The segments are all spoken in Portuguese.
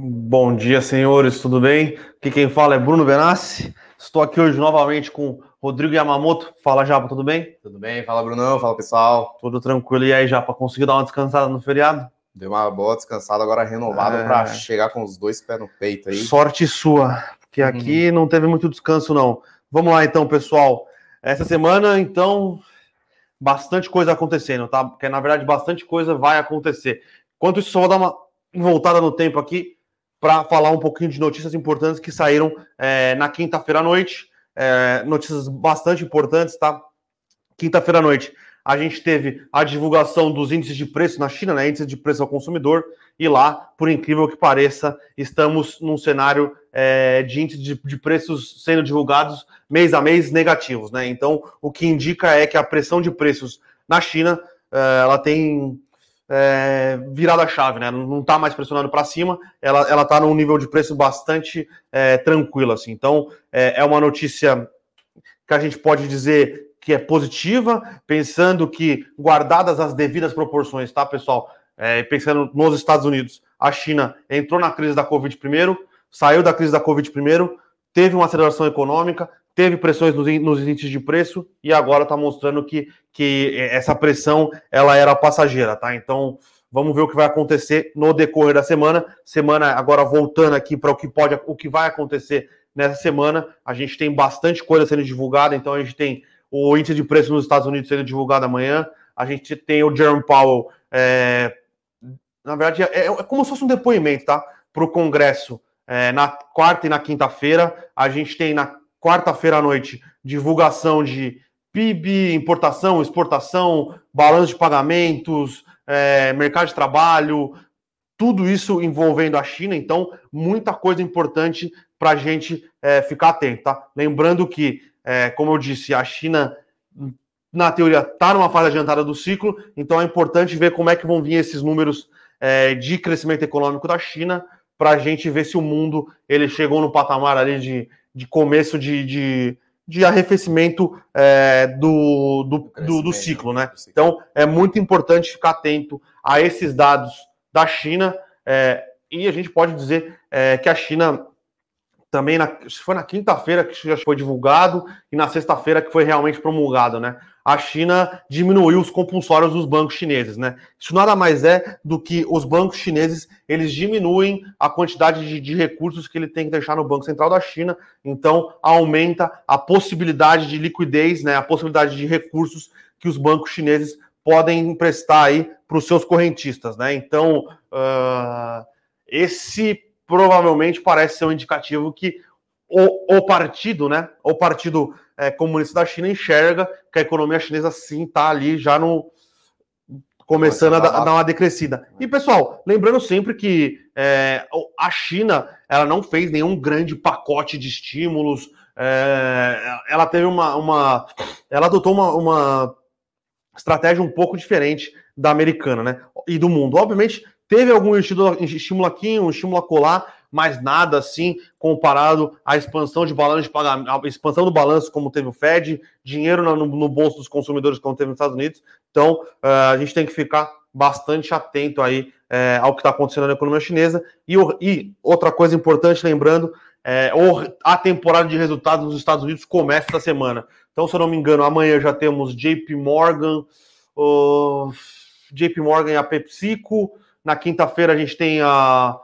Bom dia, senhores, tudo bem? Aqui quem fala é Bruno Benassi. Estou aqui hoje novamente com Rodrigo Yamamoto. Fala, Japa, tudo bem? Tudo bem, fala, Brunão, fala, pessoal. Tudo tranquilo. E aí, Japa, conseguiu dar uma descansada no feriado? Deu uma boa descansada, agora renovado é... para chegar com os dois pés no peito aí. Sorte sua, porque uhum. aqui não teve muito descanso, não. Vamos lá, então, pessoal. Essa semana, então, bastante coisa acontecendo, tá? Porque, na verdade, bastante coisa vai acontecer. Enquanto isso, só vou dar uma voltada no tempo aqui para falar um pouquinho de notícias importantes que saíram é, na quinta-feira à noite. É, notícias bastante importantes, tá? Quinta-feira à noite, a gente teve a divulgação dos índices de preço na China, né? Índice de preço ao consumidor, e lá, por incrível que pareça, estamos num cenário é, de índice de, de, preços sendo divulgados mês a mês negativos, né? Então, o que indica é que a pressão de preços na China é, ela tem é, virada a chave, né? Não está mais pressionando para cima, ela está num nível de preço bastante é, tranquilo, assim. Então, é, é, uma notícia que a gente pode dizer que é positiva, pensando que, guardadas as devidas proporções, tá, pessoal? É, pensando nos Estados Unidos, a China entrou na crise da Covid primeiro, saiu da crise da Covid primeiro, teve uma aceleração econômica, teve pressões nos, nos índices de preço e agora está mostrando que, que essa pressão ela era passageira, tá? Então vamos ver o que vai acontecer no decorrer da semana. Semana agora voltando aqui para o que pode, o que vai acontecer nessa semana. A gente tem bastante coisa sendo divulgada, então a gente tem o índice de preço nos Estados Unidos sendo divulgado amanhã. A gente tem o Jerome Powell, é, na verdade é, é, como se fosse um depoimento, tá? Para o Congresso é, na quarta e na quinta-feira. A gente tem na quarta-feira à noite, divulgação de PIB, importação, exportação, balanço de pagamentos, é, mercado de trabalho, tudo isso envolvendo a China, então muita coisa importante para a gente é, ficar atento, tá? Lembrando que, é, como eu disse, a China, na teoria, está numa fase adiantada do ciclo, então é importante ver como é que vão vir esses números é, de crescimento econômico da China para a gente ver se o mundo ele chegou no patamar ali de de começo de, de, de arrefecimento é, do, do, do, do, ciclo, né? Então é muito importante ficar atento a esses dados da China. É, e a gente pode dizer é, que a China também na, foi na quinta-feira que já foi divulgado e na sexta-feira que foi realmente promulgado, né? A China diminuiu os compulsórios dos bancos chineses, né? Isso nada mais é do que os bancos chineses eles diminuem a quantidade de, de recursos que ele tem que deixar no Banco Central da China, então aumenta a possibilidade de liquidez, né? A possibilidade de recursos que os bancos chineses podem emprestar aí para os seus correntistas, né? Então uh, esse provavelmente parece ser um indicativo que o, o partido, né, o partido é, comunista da China enxerga que a economia chinesa sim está ali já no começando a, dar uma decrescida. E pessoal, lembrando sempre que é, a China ela não fez nenhum grande pacote de estímulos. É, ela teve uma, uma ela adotou uma, uma estratégia um pouco diferente da americana, né? E do mundo. Obviamente, Teve algum estímulo aqui, um estímulo a colar, mas nada assim comparado à expansão de balanço de pagamento, expansão do balanço, como teve o Fed, dinheiro no, no bolso dos consumidores, como teve nos Estados Unidos. Então, uh, a gente tem que ficar bastante atento aí uh, ao que está acontecendo na economia chinesa. E, e outra coisa importante, lembrando, é, a temporada de resultados nos Estados Unidos começa essa semana. Então, se eu não me engano, amanhã já temos JP Morgan, uh, JP Morgan e a PepsiCo. Na quinta-feira a gente tem a,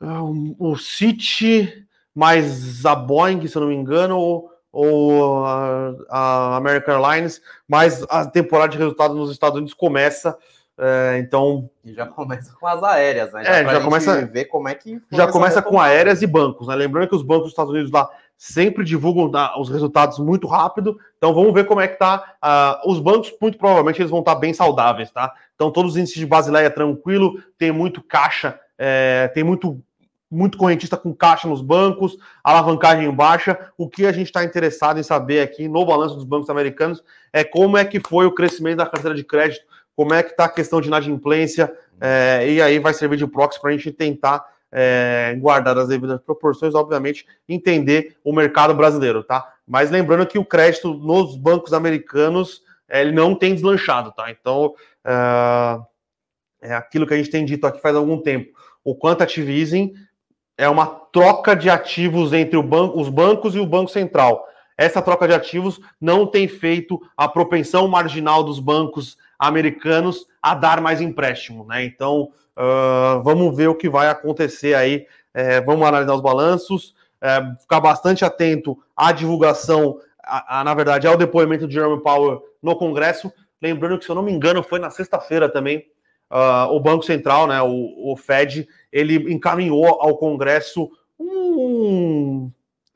o City mais a Boeing, se eu não me engano, ou, ou a, a, American Airlines, mas a temporada de resultados nos Estados Unidos começa. É, então. E já começa com as aéreas, né? Já é, já começa. ver como é que. Já começa com aéreas e bancos, né? Lembrando que os bancos dos Estados Unidos lá sempre divulgam tá, os resultados muito rápido. Então vamos ver como é que tá. Uh, os bancos, muito provavelmente, eles vão estar tá bem saudáveis, tá? Então todos os índices de Basileia tranquilo, tem muito caixa, é, tem muito muito correntista com caixa nos bancos, alavancagem baixa. O que a gente está interessado em saber aqui no balanço dos bancos americanos é como é que foi o crescimento da carteira de crédito, como é que está a questão de inadimplência, é, e aí vai servir de proxy para a gente tentar é, guardar as devidas proporções, obviamente, entender o mercado brasileiro, tá? Mas lembrando que o crédito nos bancos americanos ele não tem deslanchado, tá? Então é, é aquilo que a gente tem dito aqui faz algum tempo. O quantitative easing é uma troca de ativos entre ban os bancos e o Banco Central. Essa troca de ativos não tem feito a propensão marginal dos bancos americanos a dar mais empréstimo, né? Então, uh, vamos ver o que vai acontecer aí. É, vamos analisar os balanços, é, ficar bastante atento à divulgação, a, a, na verdade, ao depoimento de Jerome Powell no Congresso. Lembrando que, se eu não me engano, foi na sexta-feira também, uh, o Banco Central, né, o, o, Fed, ele encaminhou ao Congresso um,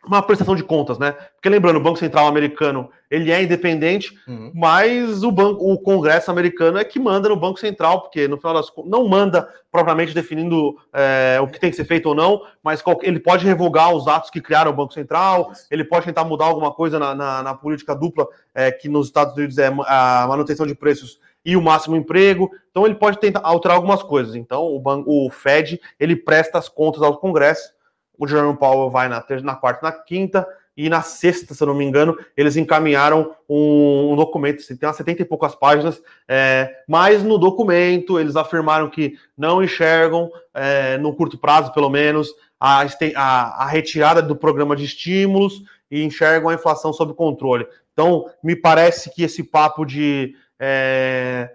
uma prestação de contas, né? Porque lembrando, o Banco Central americano ele é independente, uhum. mas o banco, o Congresso americano é que manda no Banco Central, porque no final das contas não manda propriamente definindo é, o que tem que ser feito ou não, mas ele pode revogar os atos que criaram o Banco Central, ele pode tentar mudar alguma coisa na, na, na política dupla é, que nos Estados Unidos é a manutenção de preços e o máximo emprego. Então ele pode tentar alterar algumas coisas. Então o, banco, o Fed ele presta as contas ao Congresso. O Jerome Powell vai na, na quarta, na quinta e na sexta, se eu não me engano, eles encaminharam um, um documento, tem umas 70 e poucas páginas, é, mas no documento eles afirmaram que não enxergam, é, no curto prazo pelo menos, a, a, a retirada do programa de estímulos e enxergam a inflação sob controle. Então, me parece que esse papo de é,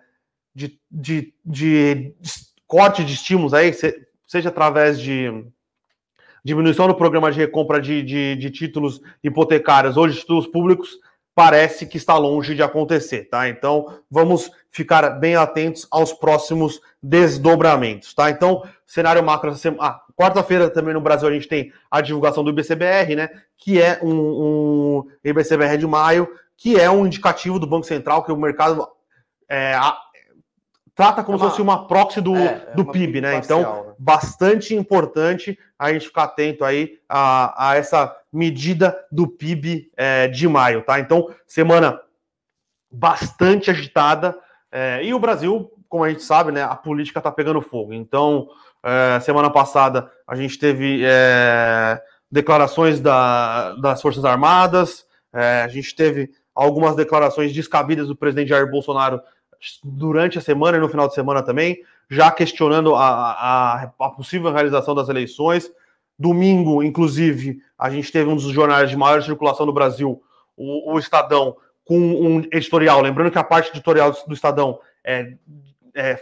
de, de, de, corte de estímulos aí, seja através de diminuição do programa de recompra de, de, de títulos hipotecários ou de títulos públicos, parece que está longe de acontecer, tá? Então, vamos ficar bem atentos aos próximos desdobramentos, tá? Então, cenário macro essa semana. Ah, quarta-feira também no Brasil a gente tem a divulgação do IBCBR, né? Que é um, um IBCBR de maio, que é um indicativo do Banco Central que o mercado é, a, trata como é uma, se fosse uma proxy do, é, é do PIB, né? Então, parcial, então, né? bastante importante a gente ficar atento aí a, a essa medida do PIB é, de maio, tá? Então, semana bastante agitada é, e o Brasil, como a gente sabe, né? A política tá pegando fogo. Então, é, semana passada a gente teve declarações da, das Forças Armadas, a gente teve algumas declarações descabidas do presidente Jair Bolsonaro durante a semana e no final de semana também, já questionando a, a, a possível realização das eleições. Domingo, inclusive, a gente teve um dos jornais de maior circulação do Brasil, o, o Estadão, com um editorial. Lembrando que a parte editorial do, Estadão é, é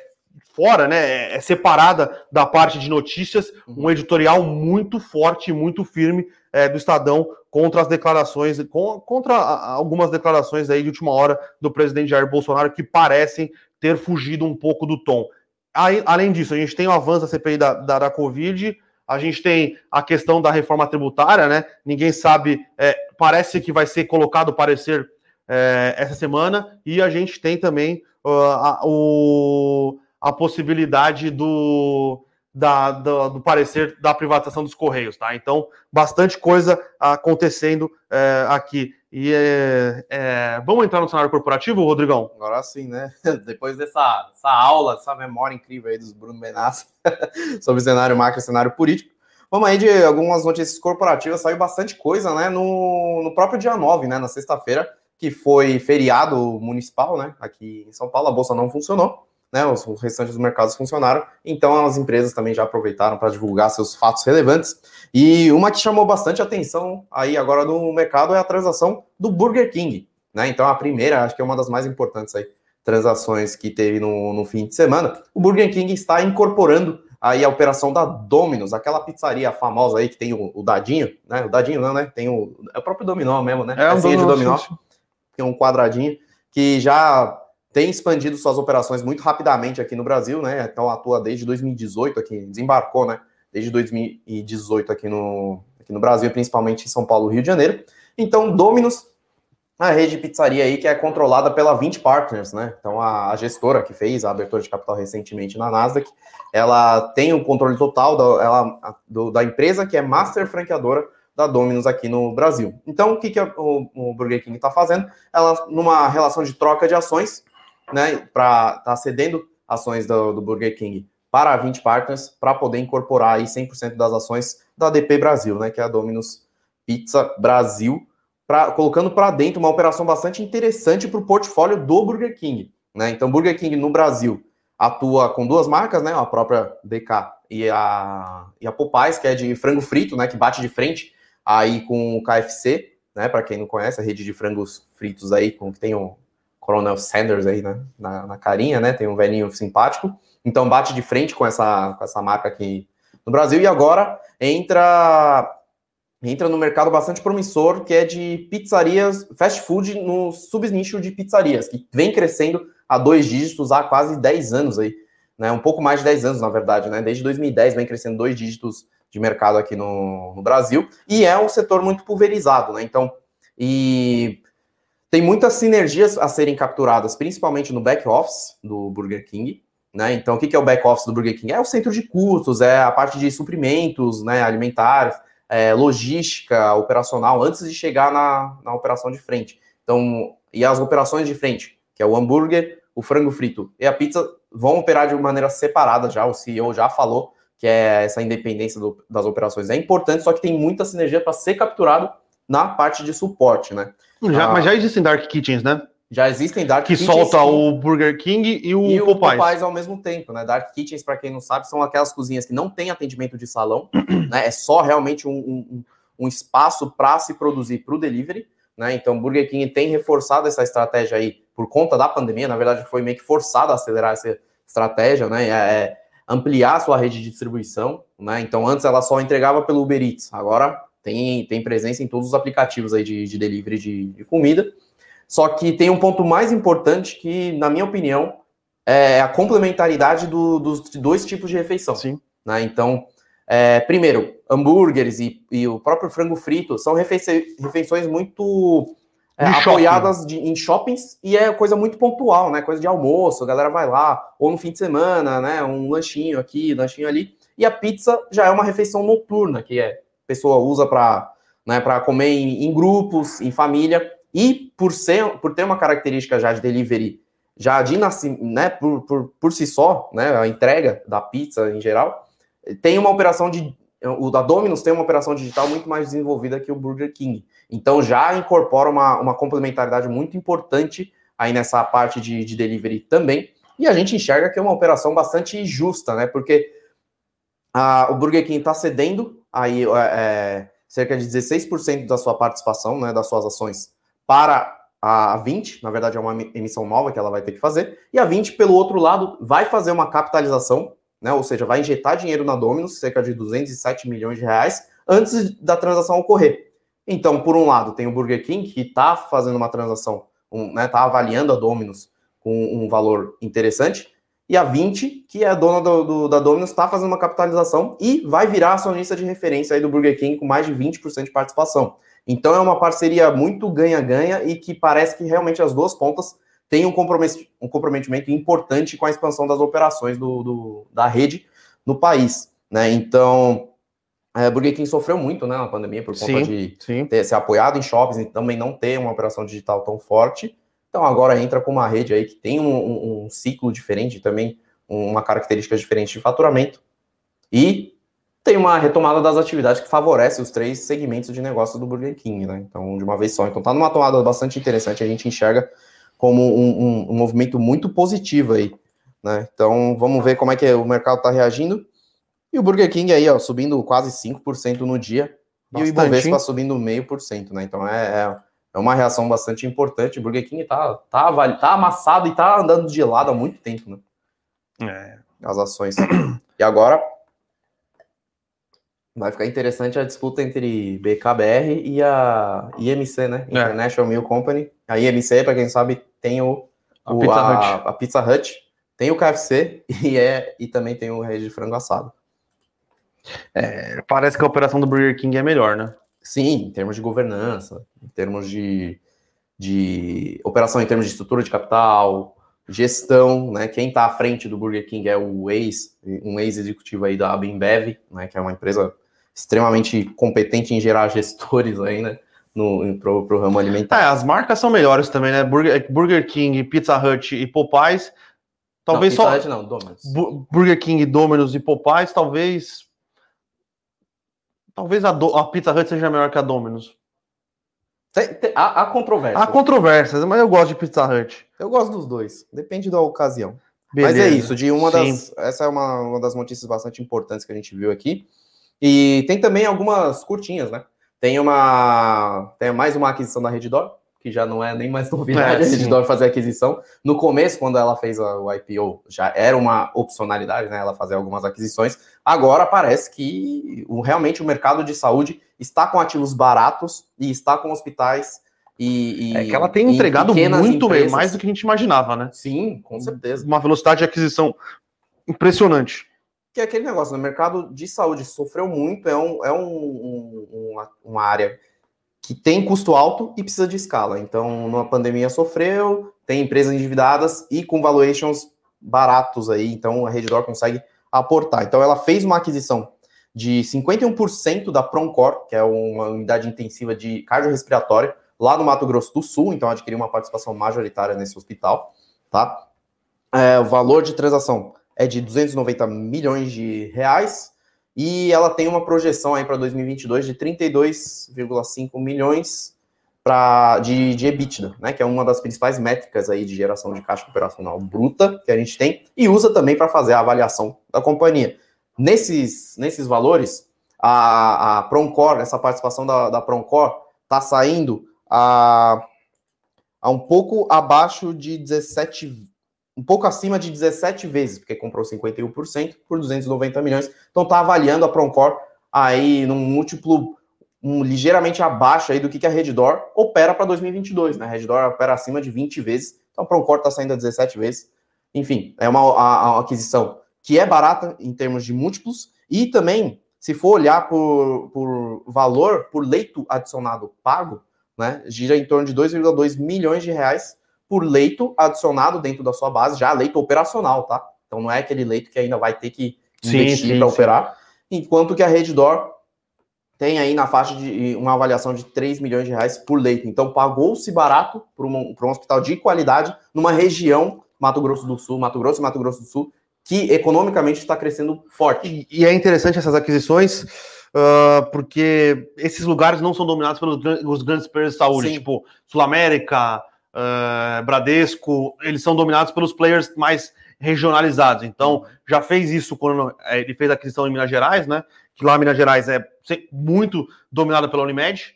fora, né, é, é separada da parte de notícias, uhum. um editorial muito forte, muito firme é, do Estadão contra as declarações, contra algumas declarações aí de última hora do presidente Jair Bolsonaro que parecem ter fugido um pouco do tom. Aí, além disso, a gente tem o avanço da CPI da, da, da Covid, a gente tem a questão da reforma tributária, né? Ninguém sabe, é, parece que vai ser colocado parecer é, essa semana, e a gente tem também uh, a, o, a possibilidade do, da, do, do, parecer da privatização dos Correios, tá? Então, bastante coisa acontecendo é, aqui. E é, é, vamos entrar no cenário corporativo, Rodrigão? Agora sim, né? Depois dessa, aula, dessa memória incrível aí dos Bruno Benassi sobre cenário macro e cenário político. Vamos aí de algumas notícias corporativas, saiu bastante coisa, né? No, no próprio dia 9, né? Na sexta-feira, que foi feriado municipal, né? Aqui em São Paulo, a bolsa não funcionou né, os, restantes dos mercados funcionaram, então as empresas também já aproveitaram para divulgar seus fatos relevantes. E uma que chamou bastante atenção aí agora no mercado é a transação do Burger King, né? Então a primeira, acho que é uma das mais importantes aí, transações que teve no, no fim de semana. O Burger King está incorporando aí a operação da Domino's, aquela pizzaria famosa aí que tem o, o dadinho, né? O dadinho não, né? Tem o, é o próprio dominó mesmo, né? É, um de dominó. Tem um quadradinho que já tem expandido suas operações muito rapidamente aqui no Brasil, né? Então atua desde 2018 aqui, desembarcou, né? Desde 2018 aqui no, aqui no Brasil, principalmente em São Paulo, Rio de Janeiro. Então, Dominus, a rede de pizzaria aí que é controlada pela 20 Partners, né? Então, a, a, gestora que fez a abertura de capital recentemente na Nasdaq, ela tem o controle total da, ela, do, da empresa que é master franqueadora da Domino's aqui no Brasil. Então, o que, que o, o Burger King está fazendo? Ela, numa relação de troca de ações, né, para tá cedendo ações do, do, Burger King para a 20 Partners para poder incorporar aí 100% das ações da DP Brasil, né, que é a Domino's Pizza Brasil, pra, colocando para dentro uma operação bastante interessante para o portfólio do Burger King. Né? Então, Burger King no Brasil, atua com duas marcas, né? A própria DK e a, e a Popeyes, que é de frango frito, né? Que bate de frente aí com o KFC, né? Para quem não conhece, a rede de frangos fritos aí, com que tem o Coronel Sanders aí né, na, na carinha, né? Tem um velhinho simpático. Então bate de frente com essa, com essa marca aqui no Brasil. E agora entra entra no mercado bastante promissor, que é de pizzarias, fast food no subnicho de pizzarias, que vem crescendo a dois dígitos há quase 10 anos aí, né? Um pouco mais de 10 anos, na verdade, né? Desde 2010 vem crescendo dois dígitos de mercado aqui no, no Brasil, e é um setor muito pulverizado, né? Então, e tem muitas sinergias a serem capturadas, principalmente no back office do Burger King, né? Então, o que é o back office do Burger King? É o centro de custos, é a parte de suprimentos, né, alimentares, é, logística operacional antes de chegar na, na operação de frente. Então, e as operações de frente, que é o hambúrguer, o frango frito e a pizza, vão operar de maneira separada já. O CEO já falou que é essa independência do, das operações é importante, só que tem muita sinergia para ser capturado na parte de suporte, né? Já, ah, mas já existem dark kitchens, né? Já existem Dark que Kitchens. Que solta o Burger King e o e Popeyes. o Popeyes ao mesmo tempo, né? Dark Kitchens, para quem não sabe, são aquelas cozinhas que não tem atendimento de salão, né? É só realmente um, um, um espaço para se produzir para o delivery, né? Então, o Burger King tem reforçado essa estratégia aí por conta da pandemia. Na verdade, foi meio que forçado a acelerar essa estratégia, né? É, é ampliar a sua rede de distribuição, né? Então, antes ela só entregava pelo Uber Eats, agora tem, tem presença em todos os aplicativos aí de, de delivery de, de comida. Só que tem um ponto mais importante que, na minha opinião, é a complementaridade do, dos dois tipos de refeição. Sim. Né? Então, é, primeiro, hambúrgueres e, e, o próprio frango frito são refeições muito é, apoiadas shopping. de, em shoppings e é coisa muito pontual, né? Coisa de almoço, a galera vai lá, ou no fim de semana, né? Um lanchinho aqui, lanchinho ali. E a pizza já é uma refeição noturna, que é pessoa usa para né, comer em, em grupos, em família. E por, ser, por ter uma característica já de delivery, já de né, por, por, por si só, né, a entrega da pizza em geral, tem uma operação de. O da Domino's tem uma operação digital muito mais desenvolvida que o Burger King. Então já incorpora uma, uma complementaridade muito importante aí nessa parte de, de delivery também. E a gente enxerga que é uma operação bastante justa, né? Porque o Burger King está cedendo aí é, é cerca de 16% da sua participação, né, das suas ações para a 20, na verdade é uma emissão nova que ela vai ter que fazer, e a 20, pelo outro lado, vai fazer uma capitalização, né, ou seja, vai injetar dinheiro na Dominus, cerca de 207 milhões de reais, antes da transação ocorrer. Então, por um lado, tem o Burger King, que está fazendo uma transação, um, né, tá avaliando a Dominus com um valor interessante, e a 20, que é a dona do, do da Dominus, está fazendo uma capitalização e vai virar acionista de referência aí do Burger King com mais de 20% de participação. Então é uma parceria muito ganha-ganha e que parece que realmente as duas pontas têm um, um comprometimento importante com a expansão das operações do, do da rede no país. Né? Então, é, Burger King sofreu muito né, na pandemia por conta sim, de sim. Ter, ser apoiado em shoppings e também não ter uma operação digital tão forte. Então agora entra com uma rede aí que tem um, um, ciclo diferente também, uma característica diferente de faturamento. E tem uma retomada das atividades que favorece os três segmentos de negócio do Burger King, né? Então, de uma vez só. Então, tá numa tomada bastante interessante, a gente enxerga como um, um, um movimento muito positivo aí, né? Então, vamos ver como é que o mercado está reagindo. E o Burger King aí, ó, subindo quase 5% no dia. Bastante. E o Ibovespa subindo meio por cento, né? Então, é, é, é, uma reação bastante importante. O Burger King tá, tá, tá amassado e tá andando de lado há muito tempo, né? É. As ações. E agora, Vai ficar interessante a disputa entre BKBR e a IMC, né? É. International Milk Company. A IMC, para quem sabe, tem o, a, o, Pizza a, a, Pizza Hut, tem o KFC e, é, e também tem o rede de frango assado. É, parece que a operação do Burger King é melhor, né? Sim, em termos de governança, em termos de, de operação, em termos de estrutura de capital, gestão, né? Quem está à frente do Burger King é o ex, um ex-executivo aí da Abimbev, né? Que é uma empresa extremamente competente em gerar gestores aí, né? No, pro, pro ramo alimentar. É, as marcas são melhores também, né? Burger, Burger King, Pizza Hut e Popeyes. Talvez não, só. Hut não, Domino's. Burger King, Domino's e Popeyes, talvez. Talvez a, Do... a Pizza Hut seja melhor que a Domino's. Há, controvérsia. Há controvérsias, mas eu gosto de Pizza Hut. Eu gosto dos dois. Depende da ocasião. Beleza. Mas é isso, de uma Sim. das. Essa é uma, uma das notícias bastante importantes que a gente viu aqui. E tem também algumas curtinhas, né? Tem uma. Tem mais uma aquisição da Reddor, que já não é nem mais novidade é, a fazer aquisição. No começo, quando ela fez o IPO, já era uma opcionalidade, né? Ela fazer algumas aquisições. Agora parece que o, realmente o mercado de saúde está com ativos baratos e está com hospitais e, e, é que ela tem entregado muito empresas. mais do que a gente imaginava, né? Sim, com certeza. Uma velocidade de aquisição impressionante. Que é aquele negócio, né? mercado de saúde sofreu muito, é, um, é um, um, uma área que tem custo alto e precisa de escala. Então, numa pandemia sofreu, tem empresas endividadas e com valuations baratos aí, então a Redditor consegue aportar. Então, ela fez uma aquisição de 51% da Proncor, que é uma unidade intensiva de cardiorrespiratória, lá no Mato Grosso do Sul, então adquiriu uma participação majoritária nesse hospital, tá? É, o valor de transação é de 290 milhões de reais e ela tem uma projeção aí para 2022 de 32,5 milhões pra, de, de EBITDA, né? Que é uma das principais métricas aí de geração de caixa operacional bruta que a gente tem e usa também para fazer a avaliação da companhia. Nesses, nesses valores, a, a Proncor, essa participação da, da Proncor, está saindo a, a um pouco abaixo de 17, um pouco acima de 17 vezes, porque comprou 51% por 290 milhões. Então está avaliando a Proncor aí num múltiplo um, ligeiramente abaixo aí do que, que a Reddor opera para 2022, né? A Reddor opera acima de 20 vezes, então a Proncor está saindo a 17 vezes. Enfim, é uma, a, a aquisição que é barata em termos de múltiplos e também, se for olhar por, por valor, por leito adicionado pago, né, gira em torno de 2,2 milhões de reais por leito adicionado dentro da sua base, já leito operacional, tá? Então não é aquele leito que ainda vai ter que investir para operar, enquanto que a Reddor tem aí na faixa de uma avaliação de 3 milhões de reais por leito. Então pagou-se barato para um, um hospital de qualidade numa região, Mato Grosso do Sul, Mato Grosso e Mato Grosso do Sul, que economicamente está crescendo forte. E, e é interessante essas aquisições uh, porque esses lugares não são dominados pelos grandes players de saúde, Sim. tipo Sul América, uh, Bradesco, eles são dominados pelos players mais regionalizados. Então, já fez isso quando é, ele fez a aquisição em Minas Gerais, né? Que lá Minas Gerais é muito dominada pela Unimed,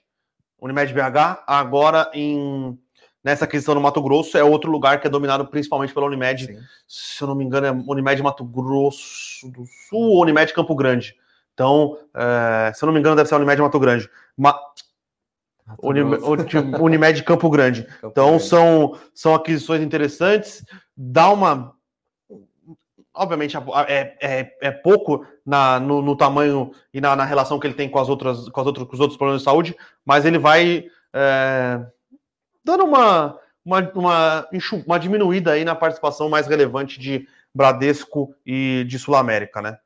Unimed BH. Agora, em, nessa aquisição no Mato Grosso, é outro lugar que é dominado principalmente pela Unimed. Sim. Se eu não me engano, é Unimed Mato Grosso do Sul ou Unimed Campo Grande. Então, é, se eu não me engano, deve ser a Unimed Mato Grande. Ma... Unimed, Unimed Campo Grande. Campo então, Grande. São, são aquisições interessantes. Dá uma. Obviamente, é, é, é pouco na, no, no tamanho e na, na, relação que ele tem com, as outras, com, as outras, com os outros problemas de saúde, mas ele vai é, dando uma, uma, uma, uma diminuída aí na participação mais relevante de Bradesco e de Sul América, né?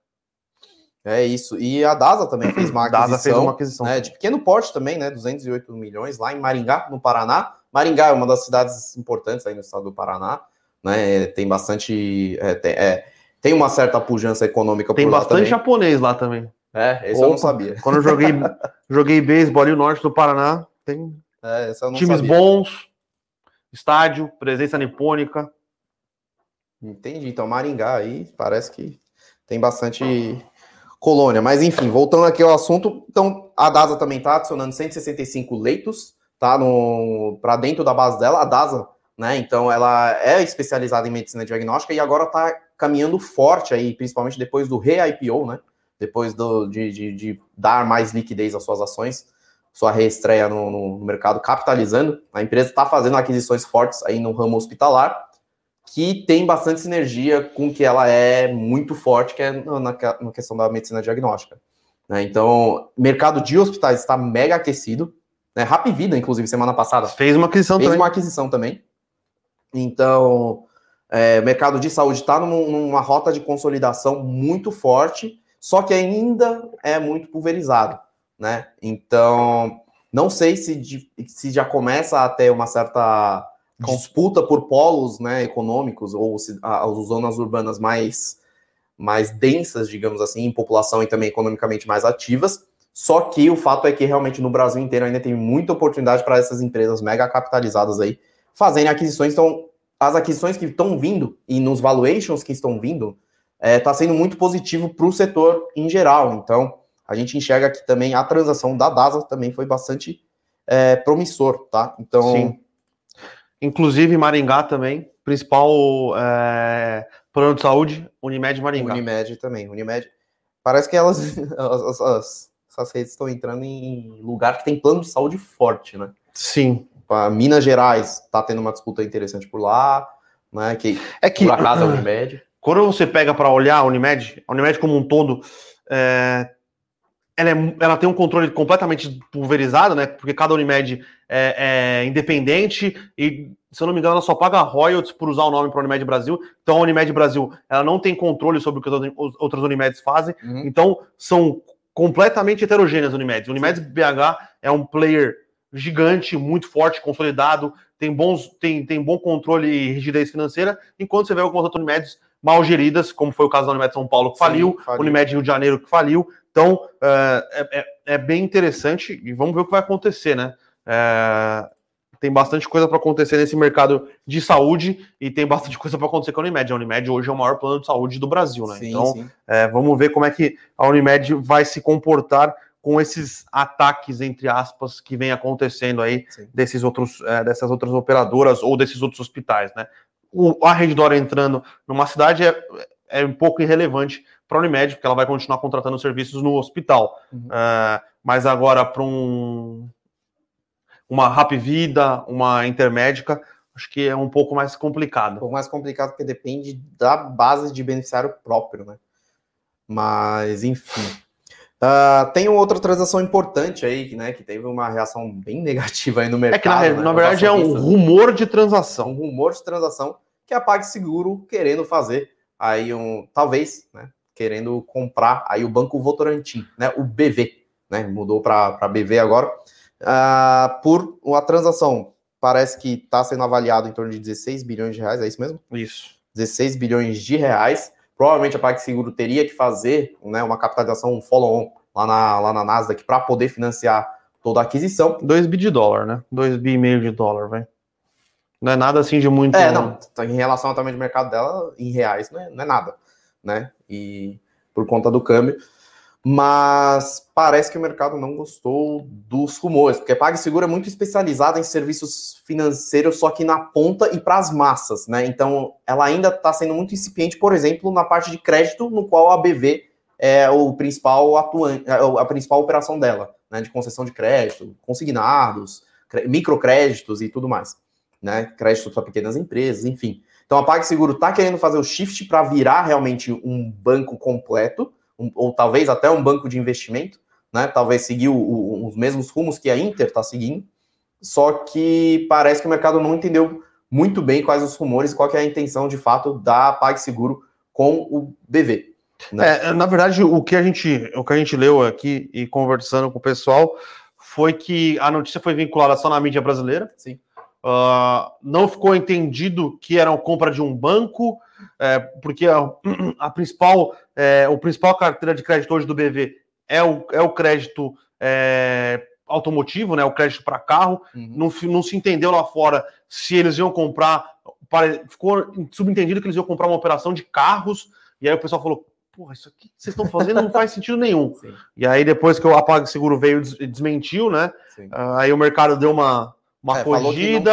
É isso. E a DASA também fez uma aquisição. DASA fez uma aquisição. Né, de pequeno porte também, né? 208 milhões lá em Maringá, no Paraná. Maringá é uma das cidades importantes aí no estado do Paraná. Né? Tem bastante. É, tem, é, tem, uma certa pujança econômica tem por lá. Tem bastante japonês lá também. É, esse Opa, eu não sabia. Quando eu joguei, joguei beisebol ali no norte do Paraná, tem é, times sabia. bons, estádio, presença nipônica. Entendi. Então, Maringá aí parece que tem bastante colônia. Mas enfim, voltando aqui ao assunto, então a DASA também está adicionando 165 leitos, tá, para dentro da base dela. A DASA, né, então ela é especializada em medicina diagnóstica e agora está caminhando forte aí, principalmente depois do re-IPO, né, depois do, de, de, de, dar mais liquidez às suas ações, sua reestreia no, no, mercado, capitalizando. A empresa está fazendo aquisições fortes aí no ramo hospitalar que tem bastante sinergia com que ela é muito forte, que é na, na questão da medicina diagnóstica. Né? Então, mercado de hospitais está mega aquecido. Né? Rap Vida, inclusive, semana passada. Fez uma aquisição fez também. uma aquisição também. Então, é, mercado de saúde está numa rota de consolidação muito forte, só que ainda é muito pulverizado. Né? Então, não sei se, se já começa a ter uma certa disputa por polos né, econômicos ou as zonas urbanas mais, mais densas, digamos assim, em população e também economicamente mais ativas. Só que o fato é que realmente no Brasil inteiro ainda tem muita oportunidade para essas empresas mega capitalizadas aí fazerem aquisições. Então, as aquisições que estão vindo e nos valuations que estão vindo, está é, tá sendo muito positivo para o setor em geral. Então, a gente enxerga que também a transação da DASA também foi bastante é, promissor, tá? Então. Sim. Inclusive, Maringá também, principal é, plano de saúde, Unimed Maringá. Unimed também. Unimed. Parece que elas, as, as, essas redes estão entrando em lugar que tem plano de saúde forte, né? Sim. Minas Gerais está tendo uma disputa interessante por lá, né? Que, é que por acaso a Unimed. Quando você pega para olhar a Unimed, a Unimed como um todo, é, ela, é, ela, tem um controle completamente pulverizado, né? Porque cada Unimed é, é, independente e, se eu não me engano, ela só paga royalties por usar o nome para a Unimed Brasil. Então, a Unimed Brasil ela não tem controle sobre o que as outras Unimedes fazem. Uhum. Então, são completamente heterogêneas Unimedes. Unimedes BH é um player gigante, muito forte, consolidado, tem, bons, tem, tem bom controle e rigidez financeira, enquanto você vê algumas outras Unimedes mal geridas, como foi o caso da Unimed São Paulo, que faliu, Sim, faliu. Unimed Rio de Janeiro, que faliu. Então, é, é, é, bem interessante e vamos ver o que vai acontecer, né? É, tem bastante coisa para acontecer nesse mercado de saúde e tem bastante coisa para acontecer com a Unimed. A Unimed hoje é o maior plano de saúde do Brasil, né? Sim, então, é, vamos ver como é que a Unimed vai se comportar com esses ataques, entre aspas, que vem acontecendo aí desses outros, dessas outras operadoras ou desses outros hospitais, né? O, a Reddor entrando numa cidade é, é um pouco irrelevante para a Unimed, porque ela vai continuar contratando serviços no hospital. Uhum. Uh, mas agora para um, uma Rap Vida, uma Intermédica, acho que é um pouco mais complicado. Um pouco mais complicado porque depende da base de beneficiário próprio, né? Mas, enfim. Uh, tem outra transação importante aí, né, que teve uma reação bem negativa aí no mercado. É que, na, né, na verdade, é um rumor de transação. Um rumor de transação que a PagSeguro querendo fazer aí um, talvez, né, querendo comprar aí o Banco Votorantim, né, o BV, né, mudou para BV agora, uh, por uma transação, parece que está sendo avaliado em torno de 16 bilhões de reais, é isso mesmo? Isso. 16 bilhões de reais, Provavelmente a PagSeguro teria que fazer né, uma capitalização, um follow-on lá na, lá na Nasdaq para poder financiar toda a aquisição. 2 bi de dólar, né? 2 bi e meio de dólar, velho. Não é nada assim de muito. É, não. Em relação ao tamanho de mercado dela, em reais, não é, não é nada, né? E por conta do câmbio mas parece que o mercado não gostou dos rumores, porque PagSeguro é muito especializada em serviços financeiros, só que na ponta e para as massas, né? Então, ela ainda está sendo muito incipiente, por exemplo, na parte de crédito, no qual a BV é o principal atuante, é a principal operação dela, né? De concessão de crédito, consignados, microcréditos e tudo mais, né? Créditos para pequenas empresas, enfim. Então, a PagSeguro está querendo fazer o shift para virar realmente um banco completo um, ou talvez até um banco de investimento, né? Talvez seguir o, o, os mesmos rumos que a Inter está seguindo, só que parece que o mercado não entendeu muito bem quais os rumores, qual é a intenção de fato da PagSeguro com o BV. Né? É, na verdade, o que a gente, o que a gente leu aqui e conversando com o pessoal foi que a notícia foi vinculada só na mídia brasileira. Sim. Uh, não ficou entendido que era uma compra de um banco, é, porque a, a principal, é, o principal carteira de crédito hoje do BV é o, é o crédito é, automotivo, né, o crédito para carro. Uhum. Não, não se entendeu lá fora se eles iam comprar, ficou subentendido que eles iam comprar uma operação de carros, e aí o pessoal falou, porra, isso aqui que vocês estão fazendo não faz sentido nenhum. Sim. E aí, depois que o Apague Seguro veio desmentiu, né? Uh, aí o mercado deu uma, uma é,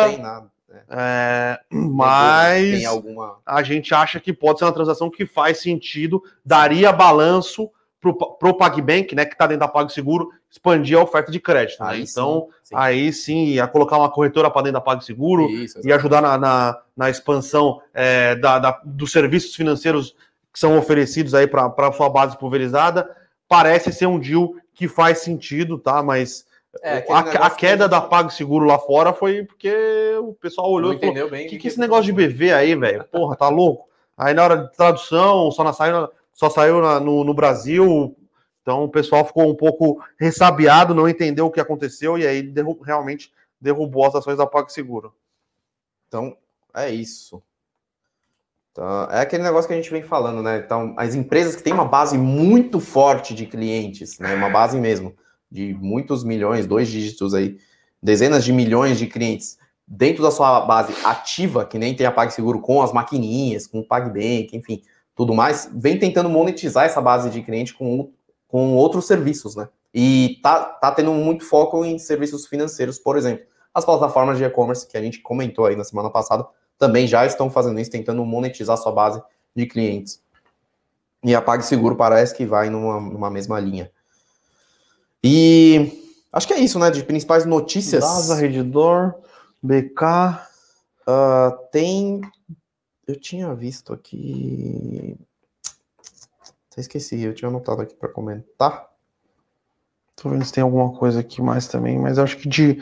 tem nada. É, mas alguma... a gente acha que pode ser uma transação que faz sentido, daria balanço para o PagBank, né, que está dentro da PagSeguro, expandir a oferta de crédito. Né? Então, sim. aí sim, ia colocar uma corretora para dentro da PagSeguro e ajudar na, na, na expansão é, da, da, dos serviços financeiros que são oferecidos aí para a sua base pulverizada. Parece ser um deal que faz sentido, tá? Mas é, a, a, queda que... da PagSeguro lá fora foi porque o pessoal olhou e falou: bem, que, que, que esse negócio de BV aí, velho? Porra, tá louco? Aí na hora de tradução, só, na, saiu, só saiu na, no, no Brasil, então o pessoal ficou um pouco ressabiado, não entendeu o que aconteceu e aí derrub, realmente derrubou as ações da PagSeguro. Então, é isso. Então, é aquele negócio que a gente vem falando, né? Então, as empresas que têm uma base muito forte de clientes, né? Uma base mesmo de muitos milhões, dois dígitos aí, dezenas de milhões de clientes, dentro da sua base ativa, que nem tem a PagSeguro com as maquininhas, com o PagBank, enfim, tudo mais, vem tentando monetizar essa base de cliente com, com outros serviços, né? E tá, tá tendo muito foco em serviços financeiros, por exemplo. As plataformas de e-commerce que a gente comentou aí na semana passada também já estão fazendo isso, tentando monetizar sua base de clientes. E a PagSeguro parece que vai numa, numa mesma linha. E acho que é isso, né? De principais notícias. Daza, Redditor. BK. Uh, ah, tem. Eu tinha visto aqui. Até esqueci, eu tinha anotado aqui para comentar. Tô vendo se tem alguma coisa aqui mais também, mas acho que de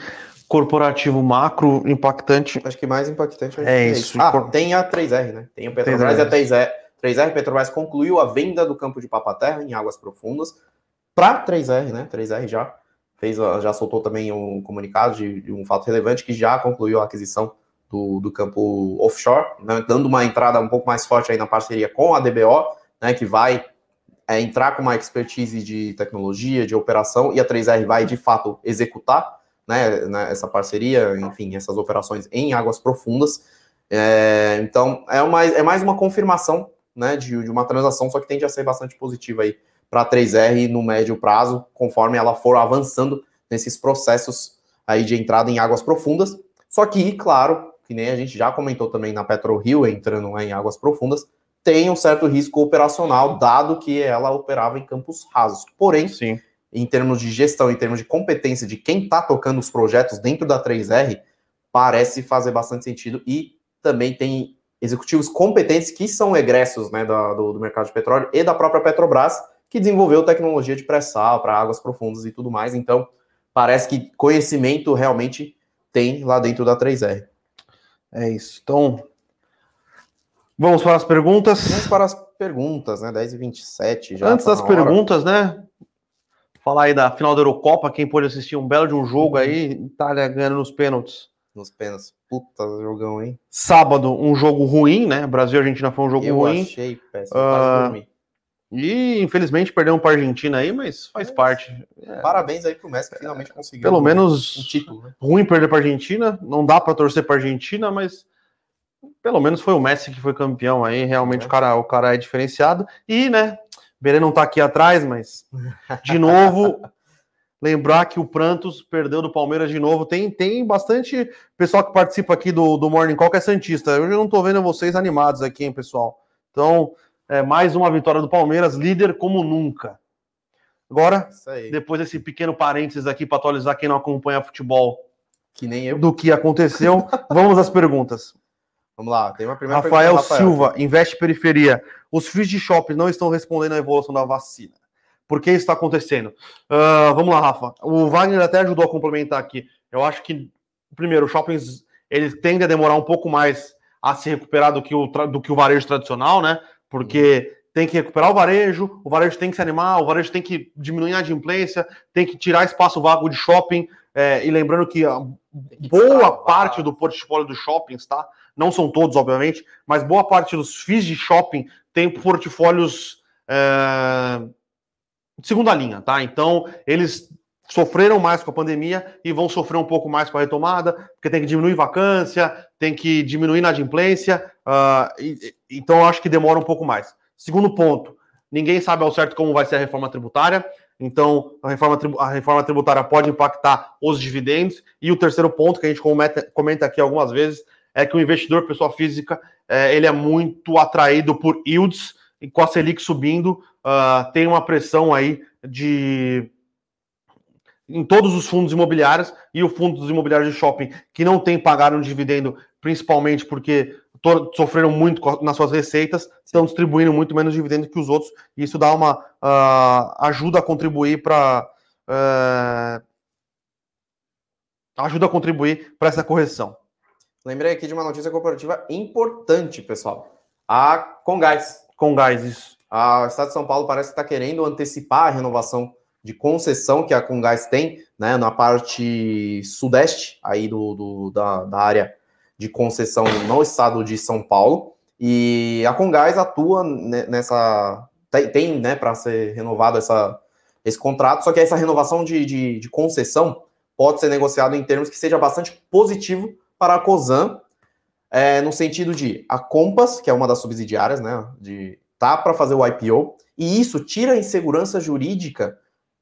corporativo macro impactante. Acho que mais impactante é, é isso. Ah, tem a 3R, né? Tem o Petrobras 3R. e a 3R. 3R Petrobras concluiu a venda do campo de Papaterra em águas profundas para 3R, né? 3R já fez, já soltou também um comunicado de, de, um fato relevante que já concluiu a aquisição do, do campo offshore, né, dando uma entrada um pouco mais forte aí na parceria com a DBO, né, que vai é, entrar com uma expertise de tecnologia, de operação, e a 3R vai de fato executar né, né, essa parceria, enfim, essas operações em águas profundas. É, então, é, uma, é mais uma confirmação né, de, de uma transação, só que tende a ser bastante positiva aí para a 3R no médio prazo, conforme ela for avançando nesses processos aí de entrada em águas profundas. Só que, claro, que nem a gente já comentou também na PetroRio, entrando em águas profundas, tem um certo risco operacional, dado que ela operava em campos rasos. Porém, Sim. em termos de gestão, em termos de competência de quem está tocando os projetos dentro da 3R, parece fazer bastante sentido e também tem executivos competentes que são egressos né, do, do mercado de petróleo e da própria Petrobras, que desenvolveu tecnologia de pré-sal para águas profundas e tudo mais. Então, parece que conhecimento realmente tem lá dentro da 3R. É isso. Então, vamos para as perguntas. Vamos para as perguntas, né? 10 e 27 já. Antes tá das perguntas, né? Falar aí da final da Eurocopa, quem pôde assistir um belo de um jogo aí, Itália ganhando nos pênaltis. Nos pênaltis. Puta jogão, hein? Sábado, um jogo ruim, né? Brasil e Argentina foi um jogo Eu ruim. Eu achei péssimo, uh, e infelizmente perdemos para a Argentina aí, mas faz parte. É. Parabéns aí pro Messi que finalmente conseguiu. Pelo um, menos um título. Né? Ruim perder para a Argentina, não dá para torcer para a Argentina, mas pelo menos foi o Messi que foi campeão aí. Realmente é. o cara, o cara é diferenciado. E, né, Berê não tá aqui atrás, mas de novo lembrar que o Prantos perdeu do Palmeiras de novo. Tem, tem bastante pessoal que participa aqui do, do Morning Call que é Santista. Eu já não tô vendo vocês animados aqui, hein, pessoal. Então, é, mais uma vitória do Palmeiras, líder como nunca. Agora, depois desse pequeno parênteses aqui para atualizar quem não acompanha futebol, que nem eu, do que aconteceu, vamos às perguntas. Vamos lá, tem uma primeira Rafael, pergunta, Rafael Silva, investe periferia. Os FIIs de shopping não estão respondendo à evolução da vacina. Por que isso está acontecendo? Uh, vamos lá, Rafa. O Wagner até ajudou a complementar aqui. Eu acho que, primeiro, os shoppings eles tendem a demorar um pouco mais a se recuperar do que o, do que o varejo tradicional, né? Porque tem que recuperar o varejo, o varejo tem que se animar, o varejo tem que diminuir a adimplência, tem que tirar espaço vago de shopping. É, e lembrando que a boa parte do portfólio dos shoppings, tá? Não são todos, obviamente, mas boa parte dos FIIs de shopping tem portfólios é, de segunda linha, tá? Então, eles sofreram mais com a pandemia e vão sofrer um pouco mais com a retomada, porque tem que diminuir vacância, tem que diminuir inadimplência, uh, e, então eu acho que demora um pouco mais. Segundo ponto, ninguém sabe ao certo como vai ser a reforma tributária, então a reforma, a reforma tributária pode impactar os dividendos, e o terceiro ponto que a gente comenta, comenta aqui algumas vezes é que o investidor, pessoa física, é, ele é muito atraído por yields, e com a Selic subindo, uh, tem uma pressão aí de em todos os fundos imobiliários e o fundo dos imobiliários de shopping que não tem pagaram dividendo, principalmente porque sofreram muito nas suas receitas, estão distribuindo muito menos dividendo que os outros, e isso dá uma uh, ajuda a contribuir para uh, ajuda a contribuir para essa correção. Lembrei aqui de uma notícia corporativa importante, pessoal. A Congás. Congás, isso. A Estado de São Paulo parece que está querendo antecipar a renovação de concessão que a Congás tem, né, na parte sudeste aí do, do da, da, área de concessão no estado de São Paulo. E a Congás atua nessa. Tem, né, para ser renovado essa, esse contrato, só que essa renovação de, de, de concessão pode ser negociada em termos que seja bastante positivo para a COSAN, é, no sentido de a Compass, que é uma das subsidiárias, né, de tá para fazer o IPO, e isso tira a insegurança jurídica,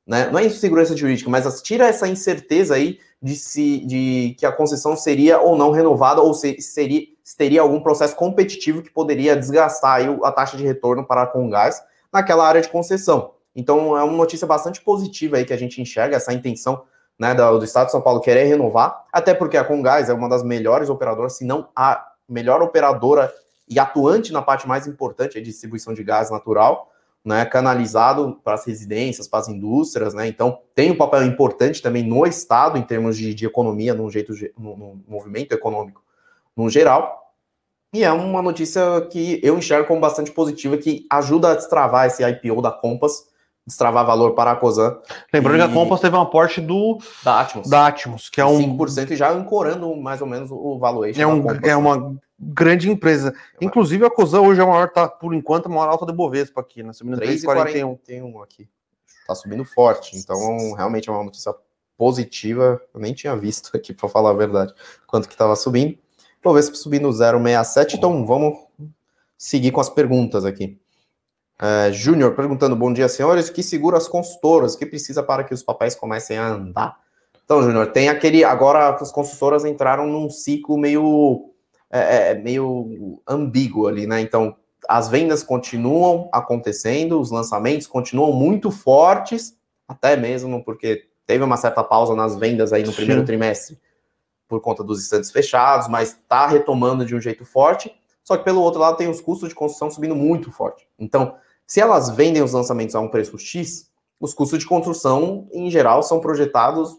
né? Não é insegurança jurídica, mas tira essa incerteza aí de se de que a concessão seria ou não renovada ou se seria se teria algum processo competitivo que poderia desgastar a taxa de retorno para a Congás naquela área de concessão. Então é uma notícia bastante positiva aí que a gente enxerga essa intenção né, do, do Estado de São Paulo querer renovar, até porque a Congás é uma das melhores operadoras, se não a melhor operadora e atuante na parte mais importante, a distribuição de gás natural, né, canalizado para as residências, para as indústrias, né, então tem um papel importante também no Estado em termos de, de economia, no jeito, no, no movimento econômico no geral, e é uma notícia que eu enxergo como bastante positiva, que ajuda a destravar esse IPO da Compass, destravar valor para a COSAN. Lembrando e... que a Compass teve um aporte do da Atmos, da Atmos que é um 5% e já ancorando mais ou menos o valuation. É, um, é uma grande empresa. É Inclusive a COSAN hoje é a maior, tá, por enquanto, a maior alta de Bovespa aqui, né? Subindo 3,41. Tem um aqui. Tá subindo forte. Então, realmente é uma notícia positiva. Eu nem tinha visto aqui, para falar a verdade, quanto que estava subindo. Bovespa subindo 0,67. Então, vamos seguir com as perguntas aqui. Uh, Júnior perguntando: Bom dia, senhores. Que segura as consultoras? O que precisa para que os papéis comecem a andar? Então, Júnior, tem aquele. Agora as consultoras entraram num ciclo meio, é, é, meio ambíguo ali, né? Então, as vendas continuam acontecendo, os lançamentos continuam muito fortes, até mesmo porque teve uma certa pausa nas vendas aí no Sim. primeiro trimestre por conta dos estantes fechados, mas está retomando de um jeito forte. Só que pelo outro lado tem os custos de construção subindo muito forte. Então, se elas vendem os lançamentos a um preço X, os custos de construção, em geral, são projetados,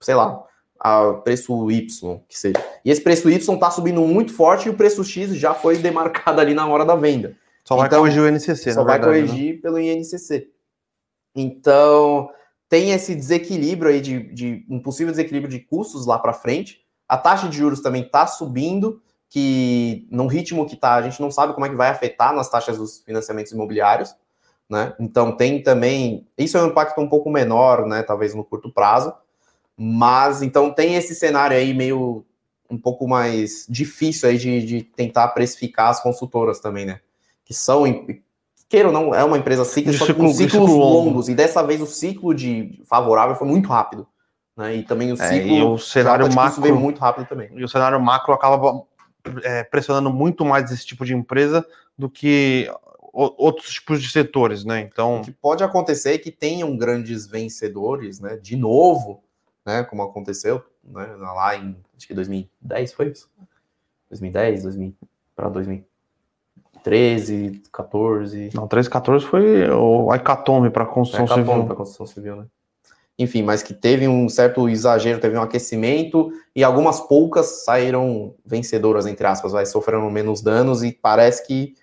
sei lá, a preço Y, que seja. E esse preço Y está subindo muito forte e o preço X já foi demarcado ali na hora da venda. Só vai então, corrigir o INCC, Só vai verdade, né? corrigir né? pelo INCC. Então, tem esse desequilíbrio aí de, de um possível desequilíbrio de custos lá para frente. A taxa de juros também está subindo, que no ritmo que está, a gente não sabe como é que vai afetar nas taxas dos financiamentos imobiliários, né? Então tem também, isso é um impacto um pouco menor, né? Talvez no curto prazo, mas então tem esse cenário aí meio um pouco mais difícil aí de, de tentar precificar as consultoras também, né? Que são, queira ou não, é uma empresa cíclica, só com ciclos longos, e dessa vez o ciclo de favorável foi muito rápido. Né? E também o ciclo é, e o cenário macro veio muito rápido também. E o cenário macro acaba é, pressionando muito mais esse tipo de empresa do que outros tipos de setores, né? Então, o que pode acontecer é que tenham grandes vencedores, né? De novo, né? Como aconteceu, né? Lá em acho que 2010 foi isso, 2010, 2000 para 2013, 14. Não, 13, 14 foi o Hecatombe para construção é, civil. para construção civil, né? Enfim, mas que teve um certo exagero, teve um aquecimento e algumas poucas saíram vencedoras, entre aspas, vai sofrendo menos danos e parece que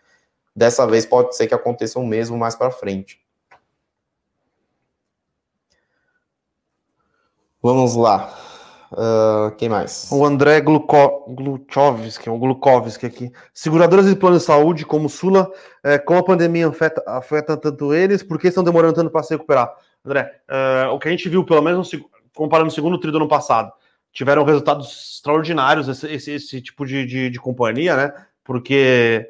dessa vez pode ser que aconteça o mesmo mais para frente. Vamos lá. Uh, quem mais? O André Gluchovski, o Glukovski aqui. Seguradoras de plano de saúde, como Sula, é, como a pandemia afeta, afeta tanto eles, por que estão demorando tanto para se recuperar? André, uh, o que a gente viu, pelo menos comparando o segundo tri do ano passado, tiveram resultados extraordinários esse, esse, esse tipo de, de, de, companhia, né? Porque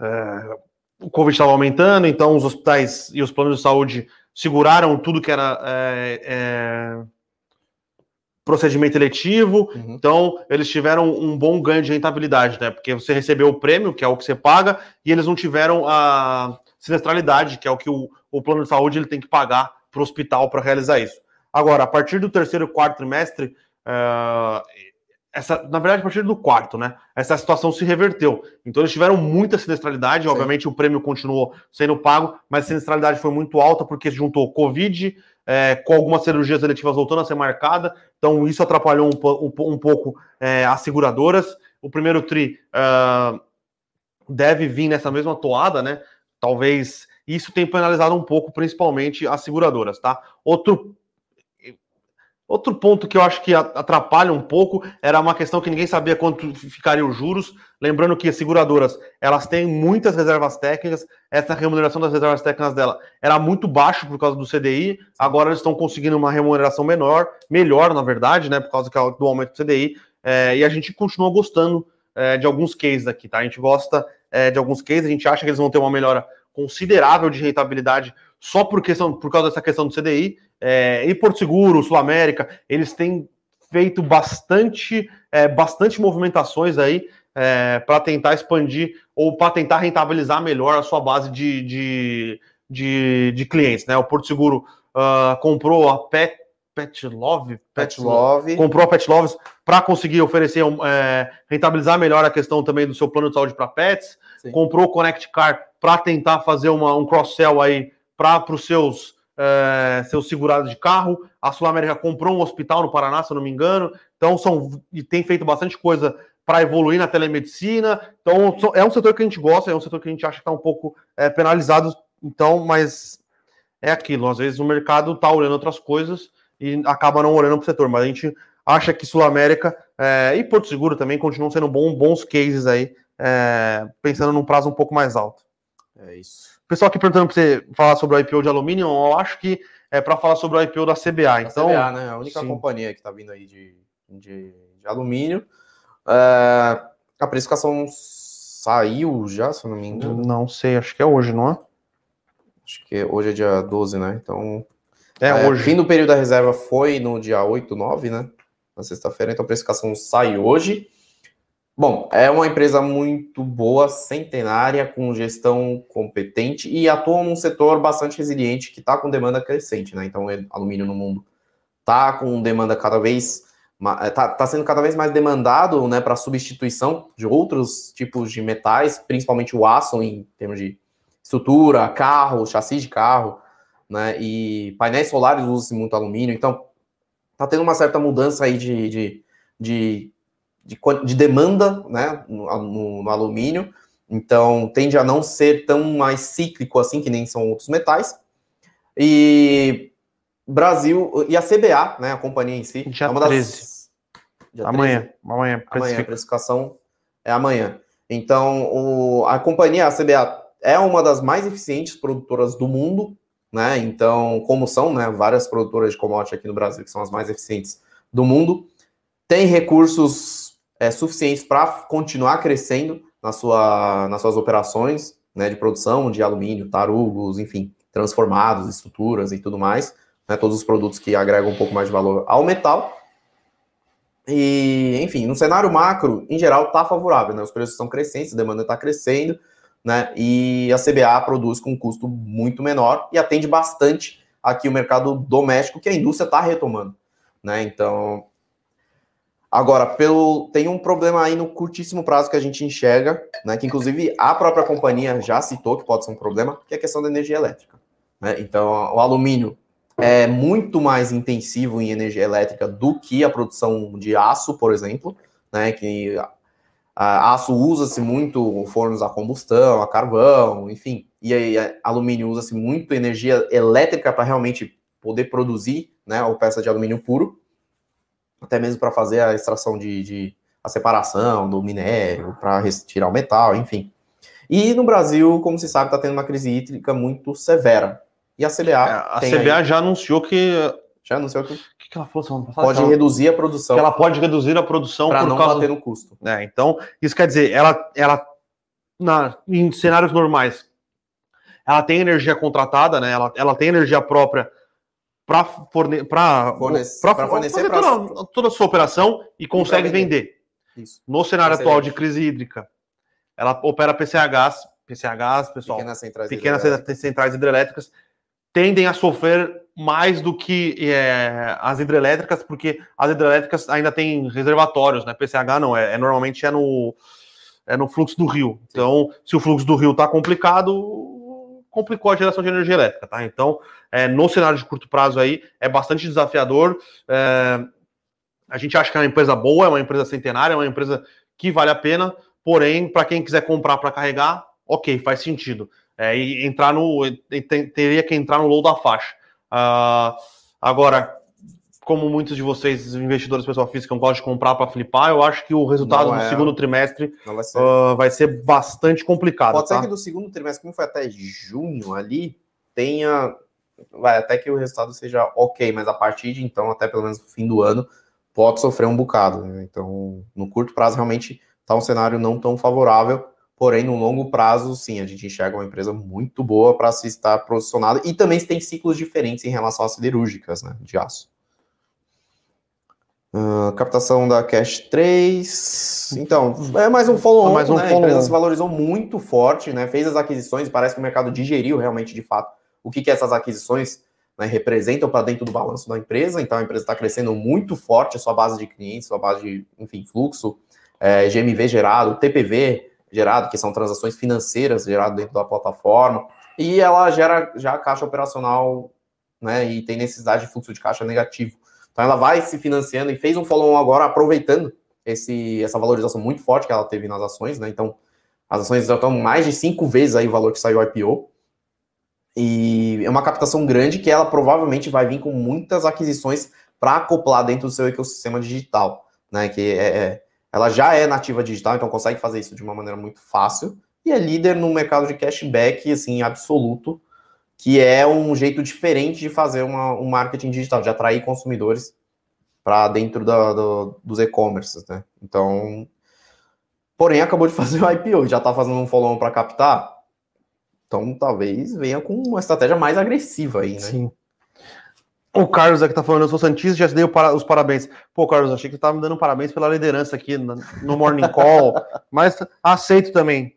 uh, o Covid estava aumentando, então os hospitais e os planos de saúde seguraram tudo que era é, é, procedimento eletivo, uhum. então eles tiveram um bom ganho de rentabilidade, né? Porque você recebeu o prêmio, que é o que você paga, e eles não tiveram a sinistralidade, que é o que o, o plano de saúde ele tem que pagar para o hospital para realizar isso. Agora, a partir do terceiro e quarto trimestre, uh, essa, na verdade, a partir do quarto, né? Essa situação se reverteu. Então, eles tiveram muita sinistralidade. Sim. Obviamente, o prêmio continuou sendo pago, mas a sinistralidade foi muito alta porque se juntou Covid é, com algumas cirurgias eletivas voltando a ser marcada. Então, isso atrapalhou um, um, um pouco é, as seguradoras. O primeiro TRI uh, deve vir nessa mesma toada, né? Talvez isso tem penalizado um pouco, principalmente as seguradoras, tá? Outro Outro ponto que eu acho que atrapalha um pouco era uma questão que ninguém sabia quanto ficaria os juros. Lembrando que as seguradoras elas têm muitas reservas técnicas. Essa remuneração das reservas técnicas dela era muito baixo por causa do CDI. Agora eles estão conseguindo uma remuneração menor, melhor na verdade, né? Por causa do aumento do CDI. é, e a gente continua gostando é, de alguns cases aqui, tá? A gente gosta é, de alguns cases, a gente acha que eles vão ter uma melhora considerável de rentabilidade só por, questão, por causa dessa questão do CDI. É, e Porto Seguro, Sul América, eles têm feito bastante, é, bastante movimentações aí é, para tentar expandir ou para tentar rentabilizar melhor a sua base de, de, de, de clientes. Né? O Porto Seguro uh, comprou a Pet, Pet Love, Pet, Pet Love, comprou a Pet Loves para conseguir oferecer, é, rentabilizar melhor a questão também do seu plano de saúde para pets. Comprou o Connect Car para tentar fazer uma, um cross-sell aí para os seus, é, seus segurados de carro. A Sul América comprou um hospital no Paraná, se eu não me engano. Então, são, e tem feito bastante coisa para evoluir na telemedicina. Então, é um setor que a gente gosta, é um setor que a gente acha que está um pouco é, penalizado. Então, mas é aquilo. Às vezes o mercado está olhando outras coisas e acaba não olhando para o setor. Mas a gente acha que Sul América é, e Porto Seguro também continuam sendo bom, bons cases aí, é, pensando num prazo um pouco mais alto. É isso. Pessoal aqui perguntando para você falar sobre o IPO de alumínio, eu acho que é para falar sobre o IPO da CBA. Então, a CBA, né? A única sim. companhia que está vindo aí de, de, de alumínio. É, a precificação saiu já, se eu não me engano. Não sei, acho que é hoje, não é? Acho que hoje é dia 12, né? Então. É, é hoje. Fim do período da reserva foi no dia 8, 9, né? Na sexta-feira, então a precificação sai hoje. Bom, é uma empresa muito boa, centenária, com gestão competente e atua num setor bastante resiliente que está com demanda crescente, né? Então, alumínio no mundo está com demanda cada vez está tá sendo cada vez mais demandado né, para substituição de outros tipos de metais, principalmente o aço em termos de estrutura, carro, chassi de carro, né? E painéis solares usam muito alumínio, então está tendo uma certa mudança aí de, de, de, de, de demanda né, no, no, no, alumínio, então tende a não ser tão mais cíclico assim que nem são outros metais. E Brasil e a CBA, né, a companhia em si, Dia é uma das 13. Dia amanhã, 13? amanhã, amanhã, a precificação é amanhã. Então, o, a companhia, a CBA, é uma das mais eficientes produtoras do mundo, né? Então, como são, né, várias produtoras de commodity aqui no Brasil que são as mais eficientes do mundo, tem recursos é, suficientes para continuar crescendo na sua, nas suas operações, né, de produção de alumínio, tarugos, enfim, transformados, estruturas e tudo mais, né, todos os produtos que agregam um pouco mais de valor ao metal. E, enfim, no cenário macro, em geral, está favorável, né? Os preços estão crescentes, a demanda está crescendo, né? E a CBA produz com um custo muito menor e atende bastante aqui o mercado doméstico que a indústria está retomando, né? Então, agora, pelo tem um problema aí no curtíssimo prazo que a gente enxerga, né? Que inclusive a própria companhia já citou que pode ser um problema, que é a questão da energia elétrica, né? Então, o alumínio é muito mais intensivo em energia elétrica do que a produção de aço, por exemplo, né? Que a, aço usa-se muito fornos a combustão, a carvão, enfim, e aí alumínio usa-se muito energia elétrica para realmente poder produzir, né? A peça de alumínio puro, até mesmo para fazer a extração de, de a separação do minério, para retirar o metal, enfim. E no Brasil, como se sabe, está tendo uma crise hídrica muito severa. E a CBA. É, a CBA aí... já anunciou que. Já anunciou que. O que, que ela falou semana passada? Pode ela... reduzir a produção. Que ela pode reduzir a produção para não causa... bater no custo. É, então, isso quer dizer, ela, ela na, em cenários normais, ela tem energia contratada, né? Ela, ela tem energia própria para forne fornecer, fornecer pra... toda, toda, a sua operação e consegue vender. Isso. No cenário atual de crise hídrica, ela opera PCHs, PCHs, pessoal, pequenas centrais, pequenas hidrelétricas. centrais hidrelétricas tendem a sofrer mais do que é, as hidrelétricas, porque as hidrelétricas ainda têm reservatórios, né? PCH não, é, é normalmente é no, é no fluxo do rio. Sim. Então, se o fluxo do rio está complicado, complicou a geração de energia elétrica, tá? Então, é, no cenário de curto prazo aí, é bastante desafiador. É, a gente acha que é uma empresa boa, é uma empresa centenária, é uma empresa que vale a pena, porém, para quem quiser comprar para carregar, ok, faz sentido. É, e entrar no. Teria que entrar no low da faixa. Uh, agora, como muitos de vocês, investidores pessoal física, gostam de comprar para flipar, eu acho que o resultado é, do segundo trimestre vai ser. Uh, vai ser. bastante complicado. Pode tá? ser que do segundo trimestre, como foi até junho ali, tenha. Vai até que o resultado seja ok, mas a partir de então, até pelo menos no fim do ano, pode sofrer um bocado. Né? Então, no curto prazo, realmente está um cenário não tão favorável. Porém, no longo prazo, sim, a gente enxerga uma empresa muito boa para se estar posicionada e também tem ciclos diferentes em relação às siderúrgicas né, de aço. Uh, captação da Cash 3. Então, é mais um follow-on, mais um né? Follow a empresa se valorizou muito forte, né? Fez as aquisições, parece que o mercado digeriu realmente, de fato, o que, que essas aquisições né, representam para dentro do balanço da empresa. Então, a empresa está crescendo muito forte, a sua base de clientes, sua base de, enfim, fluxo, é, GMV gerado, TPV gerado, que são transações financeiras geradas dentro da plataforma. E ela gera já caixa operacional, né? E tem necessidade de fluxo de caixa negativo. Então ela vai se financiando e fez um follow-on agora aproveitando esse, essa valorização muito forte que ela teve nas ações, né? Então as ações já estão mais de cinco vezes aí o valor que saiu o IPO. E é uma captação grande que ela provavelmente vai vir com muitas aquisições para acoplar dentro do seu ecossistema digital, né? Que é, é, ela já é nativa digital, então consegue fazer isso de uma maneira muito fácil e é líder no mercado de cashback, assim, absoluto que é um jeito diferente de fazer uma, um marketing digital, de atrair consumidores para dentro da, do, dos e-commerces, né? Então, porém, acabou de fazer o IPO, já está fazendo um follow-on para captar, então talvez venha com uma estratégia mais agressiva aí, né? Sim. O Carlos aqui tá falando, eu sou Santista, já te dei os parabéns. Pô, Carlos, achei que você tava me dando parabéns pela liderança aqui no Morning Call, mas aceito também.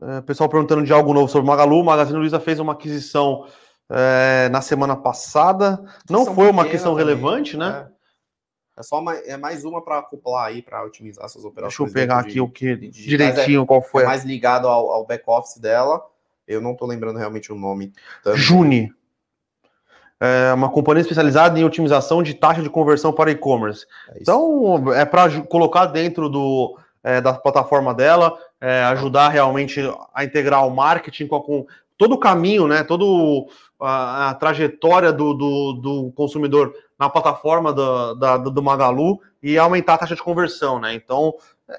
É, pessoal perguntando de algo novo sobre o Magalu. O Magazine Luiza fez uma aquisição é, na semana passada. Não foi uma questão também, relevante, né? É, é só mais, é mais uma para acoplar aí, para otimizar suas operações. Deixa eu pegar aqui de, o que direitinho, qual foi. É mais ligado ao, ao back-office dela. Eu não estou lembrando realmente o nome. Tanto. Juni. É uma companhia especializada em otimização de taxa de conversão para e-commerce. É então, é para colocar dentro do, é, da plataforma dela é, ajudar realmente a integrar o marketing com, com todo o caminho, né, toda a, trajetória do, do, do, consumidor na plataforma do, da, do Magalu e aumentar a taxa de conversão, né? Então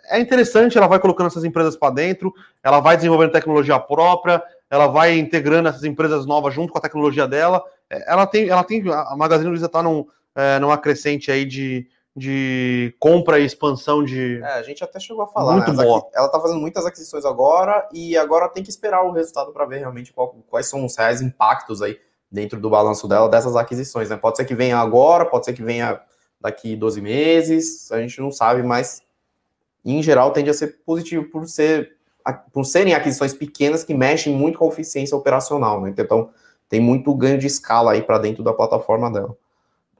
é interessante, ela vai colocando essas empresas para dentro, ela vai desenvolvendo tecnologia própria, ela vai integrando essas empresas novas junto com a tecnologia dela. É, ela tem, ela tem, a Magazine Luiza está num, é, numa crescente aí de, de compra e expansão de. É, a gente até chegou a falar. Muito né? boa. Ela está fazendo muitas aquisições agora e agora tem que esperar o resultado para ver realmente qual, quais são os reais impactos aí dentro do balanço dela dessas aquisições. Né? Pode ser que venha agora, pode ser que venha daqui 12 meses, a gente não sabe, mas em geral tende a ser positivo por ser por serem aquisições pequenas que mexem muito com a eficiência operacional, né? Então tem muito ganho de escala aí para dentro da plataforma dela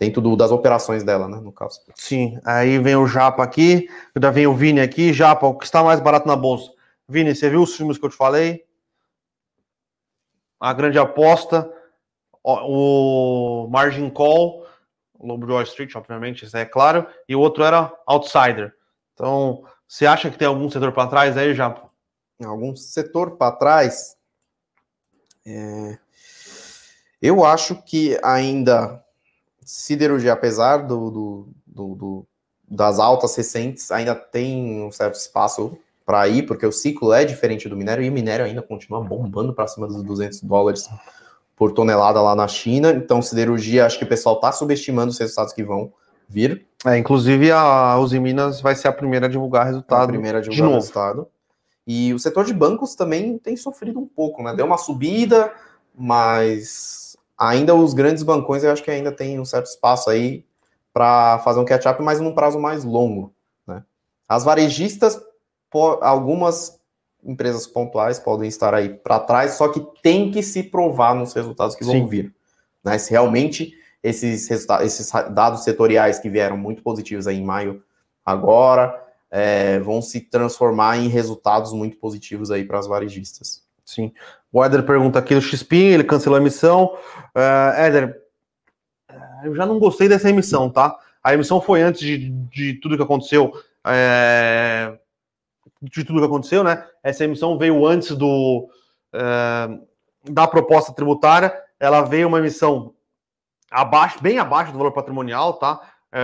dentro do, das operações dela, né, no caso. Sim, aí vem o Japa aqui, ainda vem o Vini aqui. Japa, o que está mais barato na bolsa? Vini, você viu os filmes que eu te falei? A grande aposta, o Margin Call, o Lobo de Wall Street, obviamente, isso é claro, e o outro era Outsider. Então, você acha que tem algum setor para trás aí, Japa? Algum setor para trás? É... Eu acho que ainda siderurgia, apesar do, do, do, do, das altas recentes, ainda tem um certo espaço para ir, porque o ciclo é diferente do minério e o minério ainda continua bombando para cima dos 200 dólares por tonelada lá na China. Então, siderurgia, acho que o pessoal está subestimando os resultados que vão vir. É, inclusive a Uzi Minas vai ser a primeira a divulgar resultado. A primeira a divulgar de resultado. E o setor de bancos também tem sofrido um pouco, né? Deu uma subida, mas ainda os grandes bancões eu acho que ainda tem um certo espaço aí para fazer um catch-up, mas num prazo mais longo. Né? As varejistas, algumas empresas pontuais podem estar aí para trás, só que tem que se provar nos resultados que vão Sim. vir. Né? Se realmente esses, esses dados setoriais que vieram muito positivos aí em maio agora é, vão se transformar em resultados muito positivos aí para as varejistas. Sim. O Éder pergunta aqui do Xpin, ele cancelou a emissão. Uh, Éder, eu já não gostei dessa emissão, tá? A emissão foi antes de, de tudo que aconteceu. É, de tudo que aconteceu, né? Essa emissão veio antes do é, da proposta tributária. Ela veio uma emissão abaixo, bem abaixo do valor patrimonial, tá? É,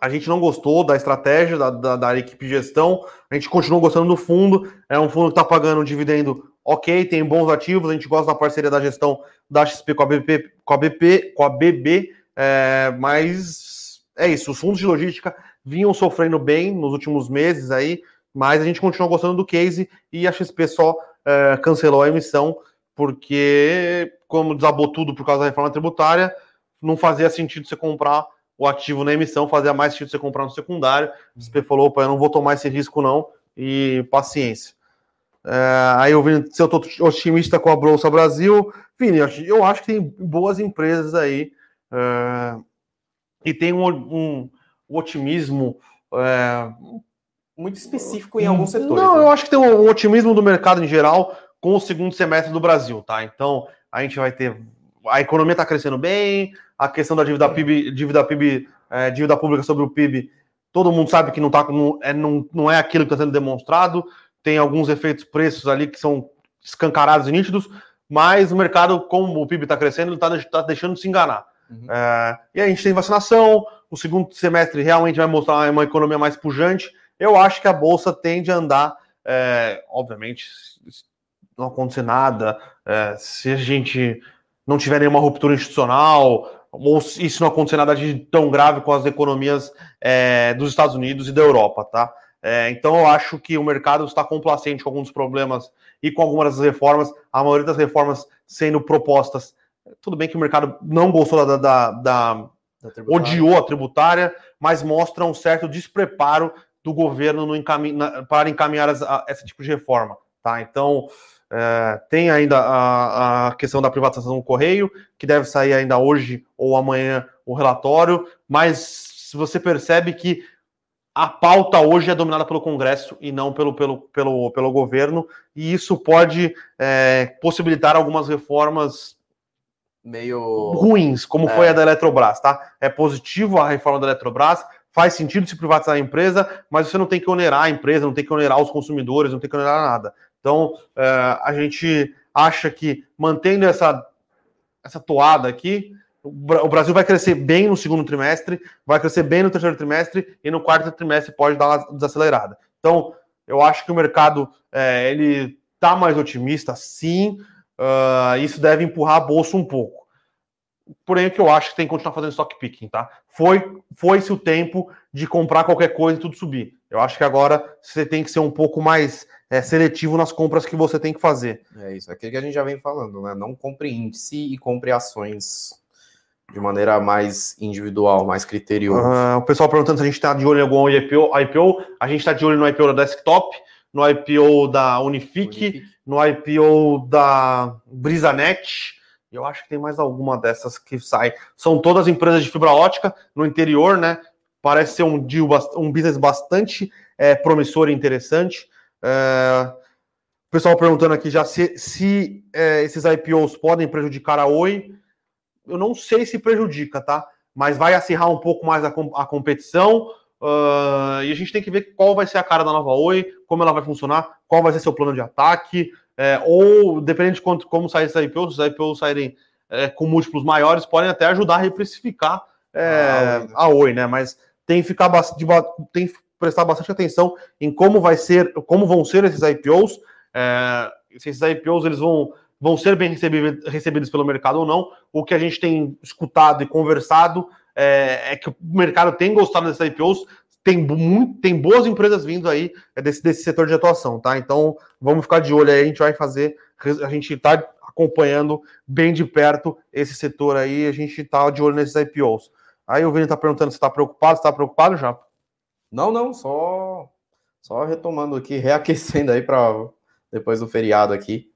a gente não gostou da estratégia da, da, da, equipe de gestão, a gente continua gostando do fundo, é um fundo que está pagando um dividendo ok, tem bons ativos, a gente gosta da parceria da gestão da XP com a BP, com a BP, com a BB, É, mas é isso, os fundos de logística vinham sofrendo bem nos últimos meses aí, mas a gente continua gostando do case e a XP só é, cancelou a emissão porque, como desabou tudo por causa da reforma tributária, não fazia sentido você comprar o ativo na emissão, fazia mais sentido você comprar no secundário. O XP falou, opa, eu não vou tomar esse risco não, e paciência. É, aí eu vi se eu estou otimista com a Bolsa Brasil, Vini, eu acho que tem boas empresas aí é, e tem um, um, um otimismo é, muito específico em alguns setores. Não, né? eu acho que tem um, um, otimismo do mercado em geral com o segundo semestre do Brasil, tá? Então a gente vai ter a economia está crescendo bem, a questão da dívida PIB, dívida PIB, dívida pública sobre o PIB, todo mundo sabe que não tá, não, é, não, não é aquilo que está sendo demonstrado tem alguns efeitos preços ali que são escancarados e nítidos, mas o mercado, como o PIB está crescendo, ele está tá deixando de se enganar. Uhum. É, e a gente tem vacinação, o segundo semestre realmente vai mostrar uma economia mais pujante. Eu acho que a Bolsa tende a andar, é, obviamente, se não acontecer nada, é, se a gente não tiver nenhuma ruptura institucional, ou se isso não acontecer nada de tão grave com as economias é, dos Estados Unidos e da Europa, tá? É, então eu acho que o mercado está complacente com alguns problemas e com algumas das reformas, a maioria das reformas sendo propostas. Tudo bem que o mercado não gostou da, da, da, da odiou a tributária, mas mostra um certo despreparo do governo no encamin... para encaminhar as, a, esse tipo de reforma. Tá? Então é, tem ainda a, a questão da privatização do correio, que deve sair ainda hoje ou amanhã o relatório, mas você percebe que a pauta hoje é dominada pelo Congresso e não pelo, pelo, pelo, pelo governo, e isso pode é, possibilitar algumas reformas meio ruins, como é. foi a da Eletrobras, tá? É positivo a reforma da Eletrobras, faz sentido se privatizar a empresa, mas você não tem que onerar a empresa, não tem que onerar os consumidores, não tem que onerar nada. Então, é, a gente acha que mantendo essa, essa toada aqui, o Brasil vai crescer bem no segundo trimestre, vai crescer bem no terceiro trimestre e no quarto trimestre pode dar uma desacelerada. Então, eu acho que o mercado é, ele está mais otimista, sim. Uh, isso deve empurrar a bolsa um pouco. Porém, o que eu acho que tem que continuar fazendo stock picking, tá? Foi, foi-se o tempo de comprar qualquer coisa e tudo subir. Eu acho que agora você tem que ser um pouco mais é, seletivo nas compras que você tem que fazer. É isso, é aquilo que a gente já vem falando, né? Não compre índice e compre ações de maneira mais individual, mais criteriosa. O pessoal perguntando se a gente está de olho em algum IPO, IPO. A gente está de olho no IPO da Desktop, no IPO da Unifique, Unifique. no IPO da BrisaNet. Eu acho que tem mais alguma dessas que sai. São todas empresas de fibra ótica no interior, né? Parece ser um deal, um business bastante é, promissor e interessante. É, o pessoal perguntando aqui já se, se é, esses IPOs podem prejudicar a Oi eu não sei se prejudica, tá? Mas vai acirrar um pouco mais a, a competição. Uh, e a gente tem que ver qual vai ser a cara da nova Oi, como ela vai funcionar, qual vai ser seu plano de ataque, é, ou dependendo de quanto, como sair esse IPO, se os IPOs saírem é, com múltiplos maiores, podem até ajudar a reprecificar é, ah, a Oi, né? Mas tem que ficar de, tem que prestar bastante atenção em como vai ser, como vão ser esses IPOs. É, se esses IPOs eles vão vão ser bem recebidos pelo mercado ou não. O que a gente tem escutado e conversado é, é que o mercado tem gostado desses IPOs, tem, muito, tem boas empresas vindo aí é, desse, desse setor de atuação, tá? Então vamos ficar de olho aí, a gente vai fazer, a gente está acompanhando bem de perto esse setor aí, a gente está de olho nesses IPOs. Aí o Vini está perguntando se está preocupado, está preocupado já? Não, não, só só retomando aqui, reaquecendo aí para depois do feriado aqui.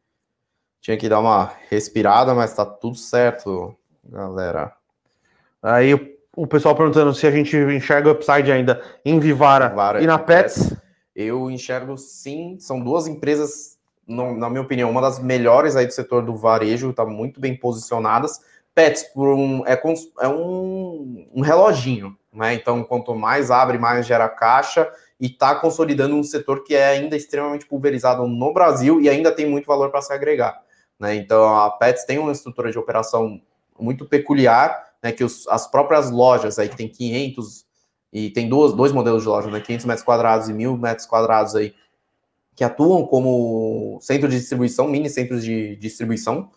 Tinha que dar uma respirada, mas tá tudo certo, galera. Aí o pessoal perguntando se a gente enxerga upside ainda em Vivara, Vivara e na Pets. Eu enxergo sim, são duas empresas, na minha opinião, uma das melhores aí do setor do varejo, tá muito bem posicionadas. Pets por um, é, é um, um reloginho, né? Então, quanto mais abre, mais gera caixa e está consolidando um setor que é ainda extremamente pulverizado no Brasil e ainda tem muito valor para se agregar. Né? Então, a Pets tem uma estrutura de operação muito peculiar, né, que os, as próprias lojas, aí que tem 500, e tem duas, dois modelos de loja, né, 500 metros quadrados e 1.000 metros quadrados aí, que atuam como centro de distribuição, mini centros de distribuição,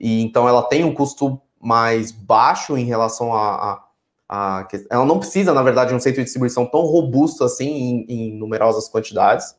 e então ela tem um custo mais baixo em relação a, a, Ela não precisa, na verdade, de um centro de distribuição tão robusto assim em, em numerosas quantidades.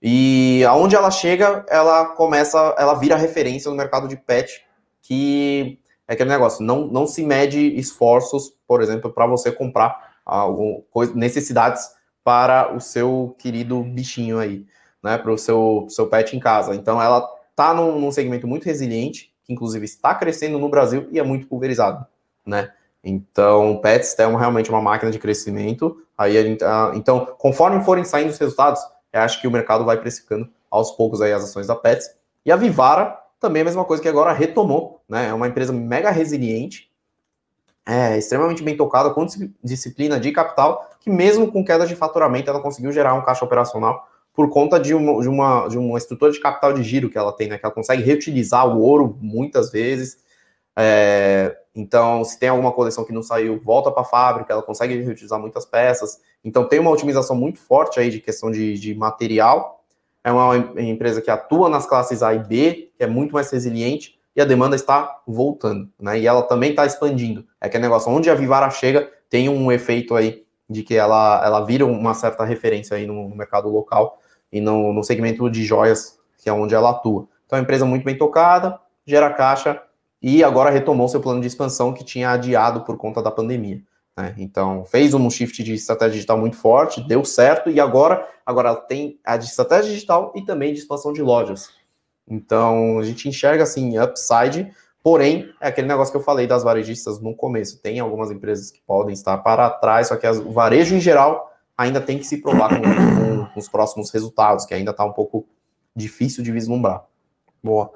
E aonde ela chega, ela começa, ela vira referência no mercado de pet, que é aquele negócio, não, não se mede esforços, por exemplo, para você comprar algum, necessidades para o seu querido bichinho aí, né? Para o seu, seu pet em casa. Então ela está num, num, segmento muito resiliente, que inclusive está crescendo no Brasil e é muito pulverizado, né? Então, Pets é uma, realmente uma máquina de crescimento. Aí, ah, então, conforme forem saindo os resultados, eu acho que o mercado vai precificando aos poucos aí as ações da Pets. E a Vivara também é a mesma coisa que agora retomou, né? É uma empresa mega resiliente, é extremamente bem tocada, com disciplina de capital, que mesmo com queda de faturamento, ela conseguiu gerar um caixa operacional por conta de uma, de uma, de uma estrutura de capital de giro que ela tem, né? Que ela consegue reutilizar o ouro muitas vezes. É, então, se tem alguma coleção que não saiu, volta para a fábrica, ela consegue reutilizar muitas peças. Então, tem uma otimização muito forte aí de questão de, de material. É uma empresa que atua nas classes A e B, que é muito mais resiliente, e a demanda está voltando, né? E ela também está expandindo. É aquele negócio, onde a Vivara chega, tem um efeito aí de que ela, ela vira uma certa referência aí no, no mercado local e no, no segmento de joias, que é onde ela atua. Então, é uma empresa muito bem tocada, gera caixa e agora retomou seu plano de expansão que tinha adiado por conta da pandemia. Né? Então, fez um shift de estratégia digital muito forte, deu certo, e agora, agora tem a de estratégia digital e também de expansão de lojas. Então, a gente enxerga assim, upside, porém, é aquele negócio que eu falei das varejistas no começo. Tem algumas empresas que podem estar para trás, só que as, o varejo em geral ainda tem que se provar com, com, com os próximos resultados, que ainda está um pouco difícil de vislumbrar. Boa.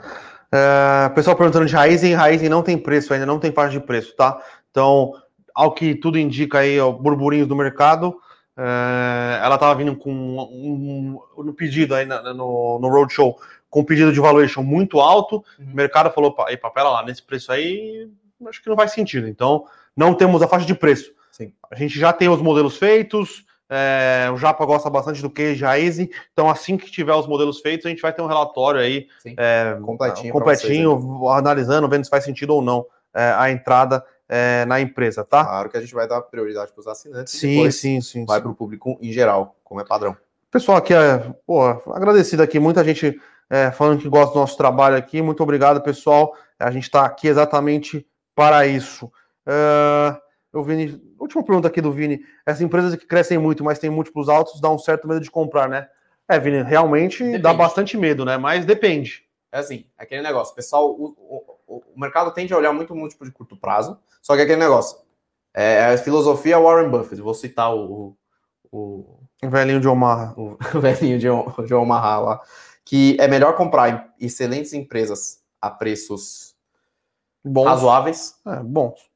É, pessoal perguntando de Raizen, Raizen não tem preço, ainda não tem parte de preço, tá? Então, ao que tudo indica aí, ó, burburinhos do mercado, é, ela estava vindo com um, um, no pedido aí na, no, no Roadshow, com um pedido de valuation muito alto, uhum. o mercado falou, ei, papela lá, nesse preço aí, acho que não faz sentido. Então, não temos a faixa de preço. Sim. A gente já tem os modelos feitos, é, o Japa gosta bastante do queijo Easy, então assim que tiver os modelos feitos, a gente vai ter um relatório aí é, completinho, completinho vocês, analisando, vendo se faz sentido ou não é, a entrada é, na empresa, tá? Claro que a gente vai dar prioridade para os assinantes. Sim, sim, sim. Vai para o público em geral, como é padrão. Pessoal, aqui é pô, agradecido aqui, muita gente é, falando que gosta do nosso trabalho aqui. Muito obrigado, pessoal. A gente está aqui exatamente para isso. Uh, o Vini, última pergunta aqui do Vini. Essas empresas que crescem muito, mas têm múltiplos altos, dá um certo medo de comprar, né? É, Vini, realmente depende. dá bastante medo, né? Mas depende. É assim, aquele negócio. Pessoal, o, o, o mercado tende a olhar muito múltiplo de curto prazo, só que aquele negócio. É, é a filosofia Warren Buffett. Vou citar o. O, o velhinho de Omaha. O, o velhinho de, de Omaha lá. Que é melhor comprar excelentes empresas a preços bons. razoáveis. É, bons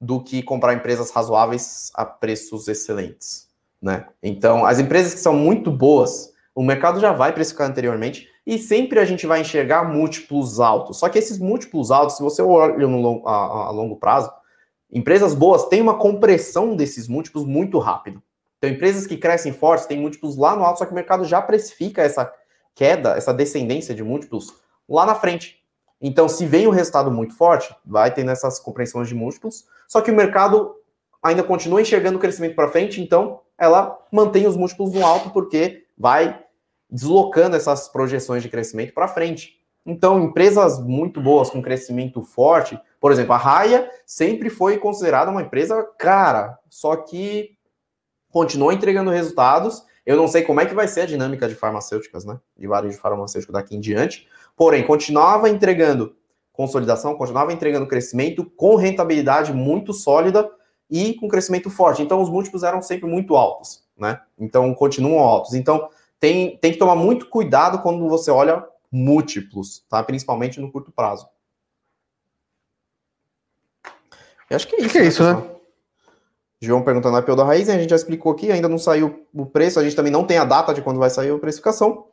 do que comprar empresas razoáveis a preços excelentes, né? Então, as empresas que são muito boas, o mercado já vai precificar anteriormente e sempre a gente vai enxergar múltiplos altos. Só que esses múltiplos altos, se você olha no a, a longo prazo, empresas boas têm uma compressão desses múltiplos muito rápido. Então, empresas que crescem fortes têm múltiplos lá no alto, só que o mercado já precifica essa queda, essa descendência de múltiplos lá na frente. Então, se vem o um resultado muito forte, vai tendo essas compreensões de múltiplos, só que o mercado ainda continua enxergando o crescimento para frente, então ela mantém os múltiplos no alto porque vai deslocando essas projeções de crescimento para frente. Então, empresas muito boas com crescimento forte, por exemplo, a Raia sempre foi considerada uma empresa cara, só que continua entregando resultados. Eu não sei como é que vai ser a dinâmica de farmacêuticas, né? De varejo farmacêutico daqui em diante, porém continuava entregando consolidação, continuava entregando crescimento com rentabilidade muito sólida e com crescimento forte. Então os múltiplos eram sempre muito altos, né? Então continuam altos. Então tem, tem que tomar muito cuidado quando você olha múltiplos, tá? Principalmente no curto prazo. Eu acho que é isso. Que é né, isso, né? João perguntando a IPO da Raiz, a gente já explicou aqui, ainda não saiu o preço, a gente também não tem a data de quando vai sair a precificação.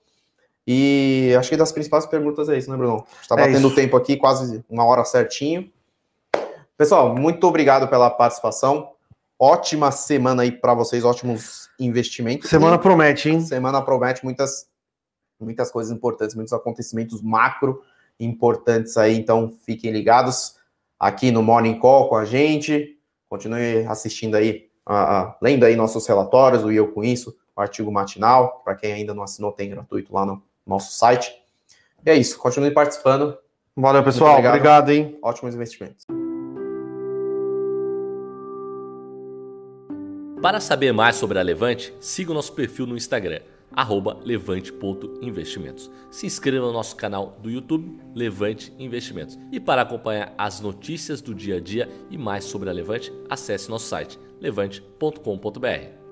E acho que das principais perguntas é isso, né, Bruno? Está é batendo o tempo aqui, quase uma hora certinho. Pessoal, muito obrigado pela participação. Ótima semana aí para vocês, ótimos investimentos. Semana e promete, hein? Semana promete muitas, muitas coisas importantes, muitos acontecimentos macro importantes aí, então fiquem ligados. aqui no Morning Call com a gente. Continue assistindo aí, uh, uh, lendo aí nossos relatórios, o Eu Com Isso, o artigo matinal. Para quem ainda não assinou, tem gratuito lá no nosso site. E é isso, continue participando. Valeu, pessoal. Obrigado. obrigado, hein? Ótimos investimentos. Para saber mais sobre a Levante, siga o nosso perfil no Instagram, levante.investimentos. Se inscreva no nosso canal do YouTube, Levante Investimentos. E para acompanhar as notícias do dia a dia e mais sobre a Levante, acesse nosso site levante.com.br.